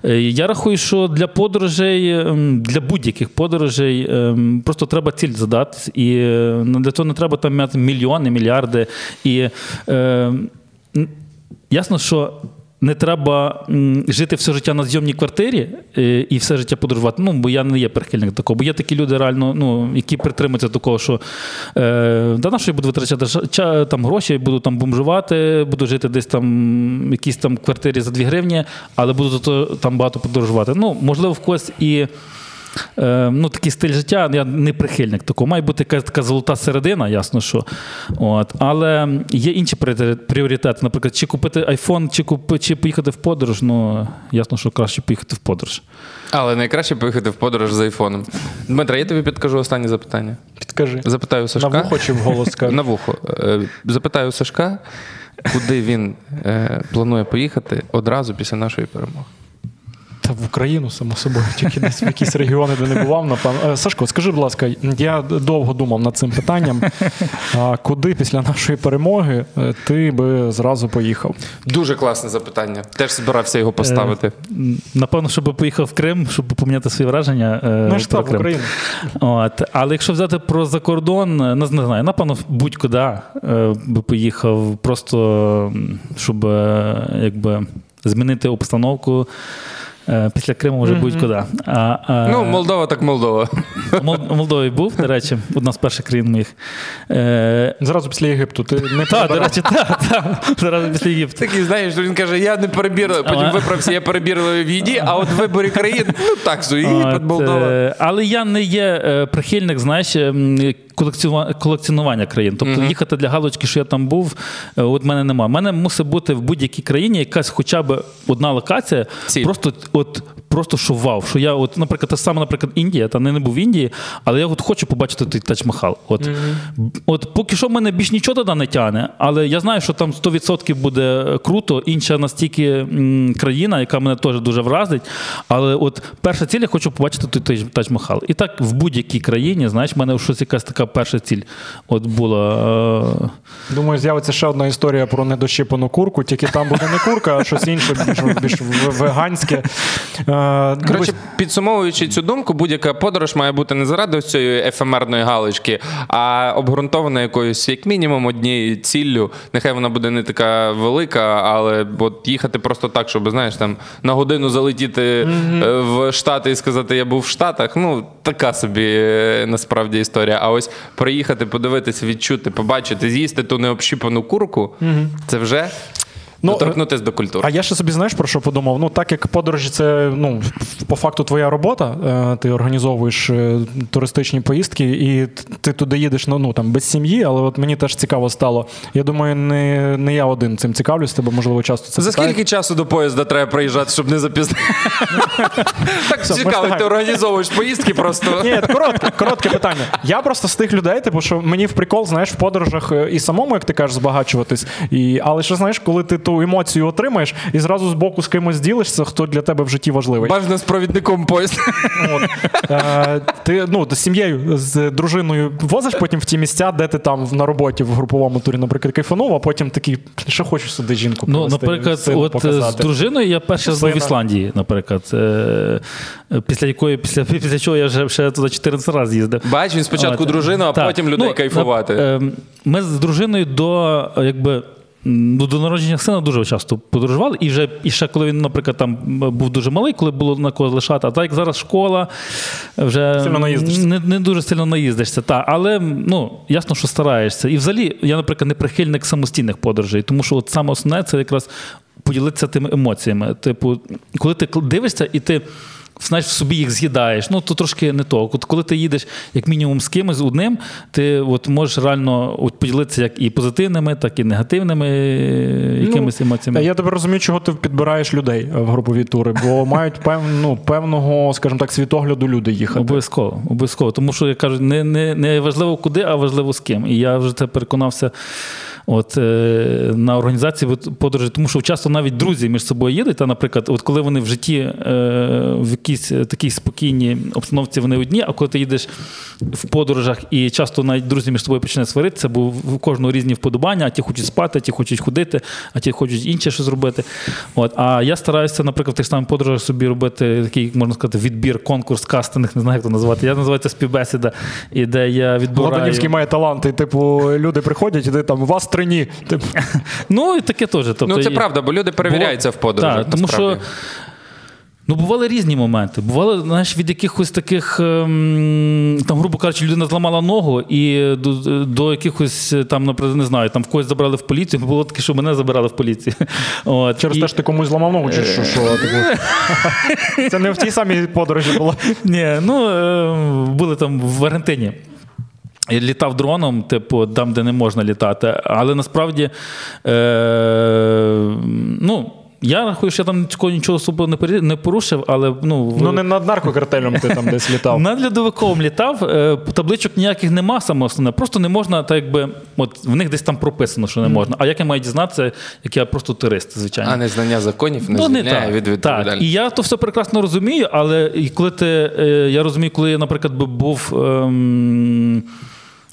е, я рахую, що для подорожей, ем, для будь-яких подорожей ем, просто треба ціль задати. І е, для цього не треба там мати мільйони, мільярди. І е, ясно, що не треба жити все життя на зйомній квартирі е, і все життя подорожувати. Ну, бо я не є прихильник такого. Бо є такі люди, реально, ну, які притримуються такого, що е, да на що я буду витрачати ча- там, гроші, буду там бомжувати, буду жити десь там в якійсь там квартирі за 2 гривні, але буду там багато подорожувати. Ну, можливо, в когось і. Е, ну, такий стиль життя, я не прихильник такого. Має бути якась така золота середина, ясно, що. От. Але є інші пріоритети-. Наприклад, чи купити iPhone, чи, купи, чи поїхати в подорож. Ну, ясно, що краще поїхати в подорож.
Але найкраще поїхати в подорож з айфоном. Дмитро, я тобі підкажу останнє запитання.
Підкажи.
Запитаю Сашка.
На вухо чи вголос скажеш?
На вухо. Запитаю Сашка, куди він е, планує поїхати одразу після нашої перемоги.
Та в Україну, само собою, тільки десь в якісь регіони, де не бував, напевно. Е, Сашко, скажи, будь ласка, я довго думав над цим питанням. А куди після нашої перемоги е, ти би зразу поїхав?
Дуже класне запитання. Теж збирався його поставити.
Напевно, щоб поїхав в Крим, щоб поміняти свої враження. е,
Ну, ж
про
так,
Крим.
Україну.
От. Але якщо взяти про закордон, е, не, знаю, напевно, будь-куди е, би поїхав, просто щоб е, якби, змінити обстановку. Е, Після Криму вже будь-куди. А, а,
Ну, Молдова так Молдова.
Мол- Молдові був, до речі, одна з перших країн моїх. Е,
Зразу після Єгипту. Ти не
та, до речі, так, та, зараз після Єгипту.
Такий, знаєш, він каже, я не перебірливий, потім
Ага.
виправився, я перебірливий в їді, а от в виборі країн, ну так, Єгипет, Молдова.
е, Але я не є е, прихильник, знаєш, колекціонування країн. Тобто їхати для галочки, що я там був, е, от мене немає. У мене мусить бути в будь-якій країні якась хоча б одна локація,
Ціль.
просто от. Просто що вау, що я, от, наприклад, те саме, наприклад, Індія, та не, не був в Індії, але я от хочу побачити той Тадж-Махал. От, от поки що в мене більш нічого туди не тягне, але я знаю, що там 100% буде круто. Інша настільки м, країна, яка мене теж дуже вразить. Але от перша ціль, я хочу побачити той Тадж- Тадж-Махал. І так в будь-якій країні, знаєш, в мене щось якась така перша ціль от була. е,
Думаю, з'явиться ще одна історія про недощипану курку, тільки там буде не курка, а щось інше, більш, більш веганське. Е,
Коротше, підсумовуючи цю думку, будь-яка подорож має бути не заради ось цієї ефемерної галочки, а обґрунтована якоюсь, як мінімум, однією ціллю. Нехай вона буде не така велика, але от їхати просто так, щоб знаєш, там на годину залетіти е, в Штати і сказати, я був в Штатах. Ну, така собі е, насправді історія. А ось приїхати, подивитися, відчути, побачити, з'їсти ту необщіпану курку, це вже.
Ну,
доторкнутися до культури.
А я ще собі знаєш про що подумав? Ну, так як подорожі, це ну, по факту твоя робота, е, ти організовуєш е, туристичні поїздки, і ти туди їдеш ну, ну, там, без сім'ї, але от мені теж цікаво стало. Я думаю, не, не я один цим цікавлюсь, тебе можливо часто це
За
питають.
скільки часу до поїзда треба приїжджати, щоб не запізнити? Так цікаво, ти організовуєш поїздки просто.
Ні, коротке, питання. Я просто з тих людей, типу, що мені в прикол, знаєш, в подорожах е, і самому, як ти кажеш, збагачуватись. Але ще знаєш, коли ти ту емоцію отримаєш і зразу з боку з кимось ділишся, хто для тебе в житті важливий.
Бажано з провідником поїзда.
От. Е, ти ну, з сім'єю, з дружиною возиш потім в ті місця, де ти там на роботі в груповому турі, наприклад, кайфанув, а потім такий, що хочу сюди жінку
Ну, наприклад,
сину
от е, з дружиною я перший раз був в Ісландії, наприклад. Е, Після якої, після, після чого я вже ще туди 14 разів їздив.
Бач, він спочатку
От.
дружину, а
Так.
потім людей
Ну,
кайфувати.
на- ем, Ми з дружиною до якби. Ну, до народження сина дуже часто подорожували. І вже і ще коли він, наприклад, там був дуже малий, коли було на кого лишати. А так як зараз школа, вже
Сильно
не, не дуже сильно наїздишся. Та. Але ну, ясно, що стараєшся. І взагалі, я, наприклад, не прихильник самостійних подорожей, тому що от саме основне це якраз поділитися тими емоціями. Типу, коли ти дивишся і ти. Знаєш, в собі їх з'їдаєш, ну то трошки не то. От коли ти їдеш як мінімум з кимось одним, ти от можеш реально от поділитися як і позитивними, так і негативними е, якимись емоціями.
Ну, Я тебе розумію, чого ти підбираєш людей в групові тури, бо мають пев, ну, певного, скажімо так, світогляду люди їхати.
Обов'язково, обов'язково. Тому що я кажу, не, не, не важливо куди, а важливо з ким. І я вже це переконався от, е, на організації подорожі, тому що часто навіть друзі між собою їдуть. А, наприклад, от коли вони в житті е, в якійсь такій спокійній обстановці вони одні, а коли ти їдеш в подорожах і часто навіть друзі між собою починають сваритися, бо в кожного різні вподобання, а ті хочуть спати, а ті хочуть ходити, а ті хочуть інше щось зробити. От. А я стараюся, наприклад, в тих самих подорожах собі робити такий, можна сказати, відбір, конкурс, кастинг, не знаю, як то назвати. Я називаю це співбесіда, і де я відбираю...
Ладанівський має таланти, типу, люди приходять, і ти там вас три ні. Типу.
Ну, і таке теж. Тобто,
Ну, це правда, бо люди перевіряються в подорожах.
Так, тому що. Ну, бували різні моменти. Бувало, знаєш, від якихось таких, ем, там, грубо кажучи, людина зламала ногу, і до, до якихось там, наприклад, не знаю, там в когось забрали в поліцію. Було таке, що мене забирали в поліцію. От.
Через
і...
те, що ти комусь зламав ногу, чи що? що типу? Це не в тій самій подорожі було.
Ні, ну е, були там в Аргентині. Я літав дроном, типу, там, де не можна літати. Але насправді, е, ну. Я рахую, що я там нічого, нічого особо не не порушив, але ну, в-
Ну не над наркокартелем ти там десь літав.
над льодовиком літав, е, табличок ніяких нема, саме основне. Просто не можна, так якби, от в них десь там прописано, що не можна. А як я маю дізнатися, як я просто турист, звичайно.
А незнання законів не
Ну, не
звільняє
так.
від
так. І я то все прекрасно розумію, але коли ти, е, я розумію, коли я, наприклад, би був. Ем,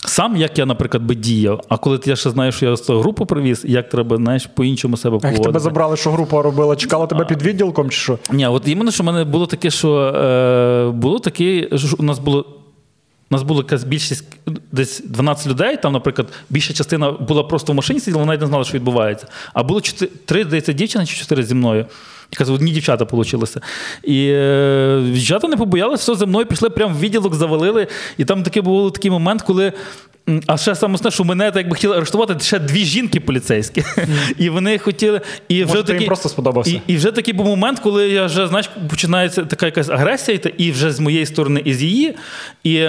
Сам, як я, наприклад, би діяв, а коли я ще знаю, що я з групу привіз, як треба, знаєш, по-іншому себе
Як тебе забрали, що група робила? Чекала тебе під відділком чи що?
Ні, от іменно, що в мене було таке, що е, було таке, що у нас було. У нас була якась більшість, десь 12 людей, там, наприклад, більша частина була просто в машині сиділа, навіть не знала, що відбувається. А було 4, 3, здається, дівчини чи 4 зі мною. Якраз одні дівчата вийшло. І е, дівчата не побоялися, все зі мною пішли, прямо в відділок завалили. І там такий був такий момент, коли. А ще саме основне, що мене так би хотіли арештувати ще дві жінки поліцейські. І вони хотіли. І вже
Може, ти їм просто сподобався?
І, і вже такий був момент, коли я вже, знаєш, починається така якась агресія, і вже з моєї сторони, і з її. І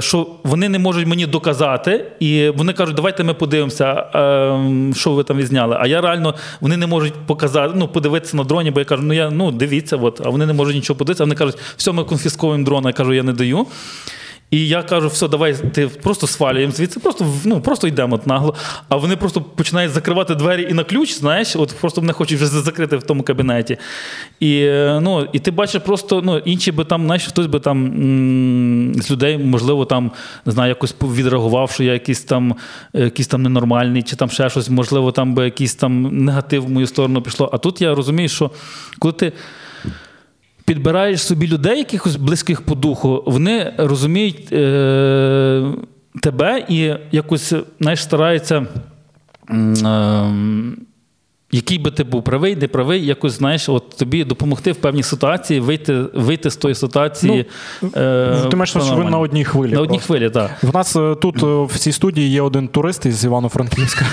що вони не можуть мені доказати, і вони кажуть, давайте ми подивимося, е, що ви там відзняли. А я реально вони не можуть показати, ну, подивитися на дроні, бо я кажу, ну я ну дивіться, от, а вони не можуть нічого подивитися. Вони кажуть, все, ми конфісковуємо дрона. Я кажу, я не даю. І я кажу, все, давай ти просто свалюємо звідси, просто ну просто йдемо нагло. А вони просто починають закривати двері і на ключ, знаєш, от просто мене хочуть вже закрити в тому кабінеті. І е, ну, і ти бачиш просто ну, інші би там, знаєш, хтось би там з людей, можливо, там не знаю, якось відреагував, що я якийсь там, е, якийсь там ненормальний, чи там ще щось, можливо, там би якийсь там негатив в мою сторону пішло. А тут я розумію, що коли ти підбираєш собі людей, якихось близьких по духу, вони розуміють е, тебе і якось знаєш, стараються. е, який би ти був правий, не правий, якось знаєш, от тобі допомогти в певній ситуації вийти, вийти з тої ситуації. е,
Ну, Ти маєш, що ви на одній хвилі.
На одній хвилі, так.
В нас е, тут е, в цій студії є один турист із Івано-Франківська,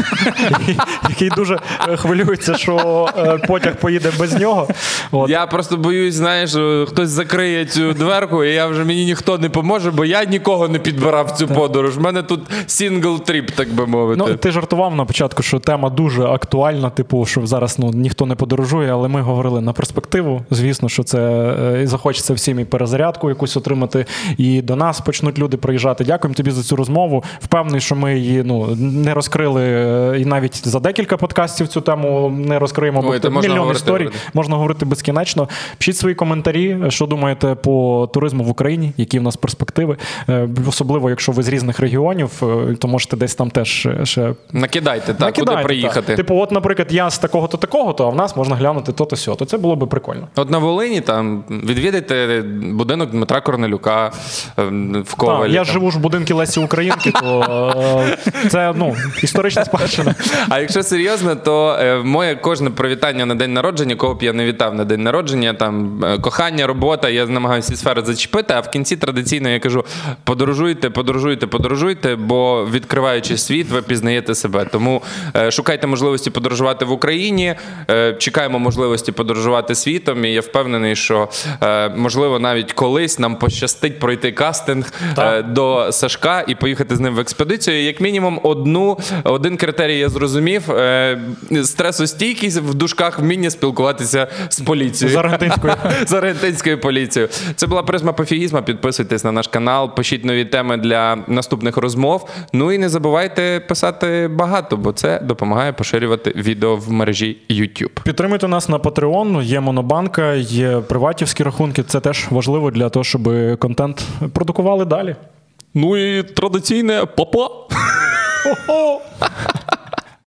який- який дуже е, хвилюється, що е, потяг поїде без нього. От.
Я просто боюсь, знаєш, е, хтось закриє цю дверку, і я вже мені ніхто не поможе, бо я нікого не підбирав цю подорож. У мене тут single trip, так би мовити.
Ну, ти жартував на початку, що тема дуже актуальна, типу, що зараз ну, ніхто не подорожує, але ми говорили на перспективу. Звісно, що це е, і захочеться всім і перезарядку якусь отримати, і до нас почнуть люди приїжджати. Дякуємо тобі за цю розмову. Впевнений, що ми її ну, не розкрили е, і навіть за декілька подкастів цю тему не розкриємо, бо
Ой, можна
мільйон
говорити,
історій. Можна говорити безкінечно. Пишіть свої коментарі, що думаєте по туризму в Україні, які в нас перспективи. Е, Особливо, якщо ви з різних регіонів, то можете десь там теж ще
Накидайте, так, куди приїхати.
так. Типу, от, наприклад, я з такого-то такого-то, а в нас можна глянути то-то сьо. То це було би прикольно.
От на Волині там відвідайте будинок Дмитра Корнелюка е, в Ковалі.
Так, я
там.
живу ж в будинку Лесі Українки, то е, це ну, історична спадщина.
А якщо серйозно, то е, моє кожне привітання на день народження, кого б я не вітав на день народження, там кохання, робота, я намагаюся всі сфери зачепити. А в кінці традиційно я кажу: подорожуйте, подорожуйте, подорожуйте, бо відкриваючи світ, ви пізнаєте себе. Тому шукайте можливості подорожувати в Україні. Е, Чекаємо можливості подорожувати світом. І я впевнений, що е, можливо навіть колись нам пощастить пройти кастинг
Так.
е, до Сашка і поїхати з ним в експедицію. Як мінімум, одну один критерій я зрозумів: стресостійкість в дужках вміння спілкуватися з поліцією.
З аргентинською.
З аргентинською поліцією. Це була призма пофігізма. Підписуйтесь на наш канал, пишіть нові теми для наступних розмов. Ну і не забувайте писати багато, бо це допомагає поширювати відео в мережі YouTube.
Підтримуйте нас на Patreon, є монобанка, є приватівські рахунки. Це теж важливо для того, щоб контент продукували далі.
Ну і традиційне папа.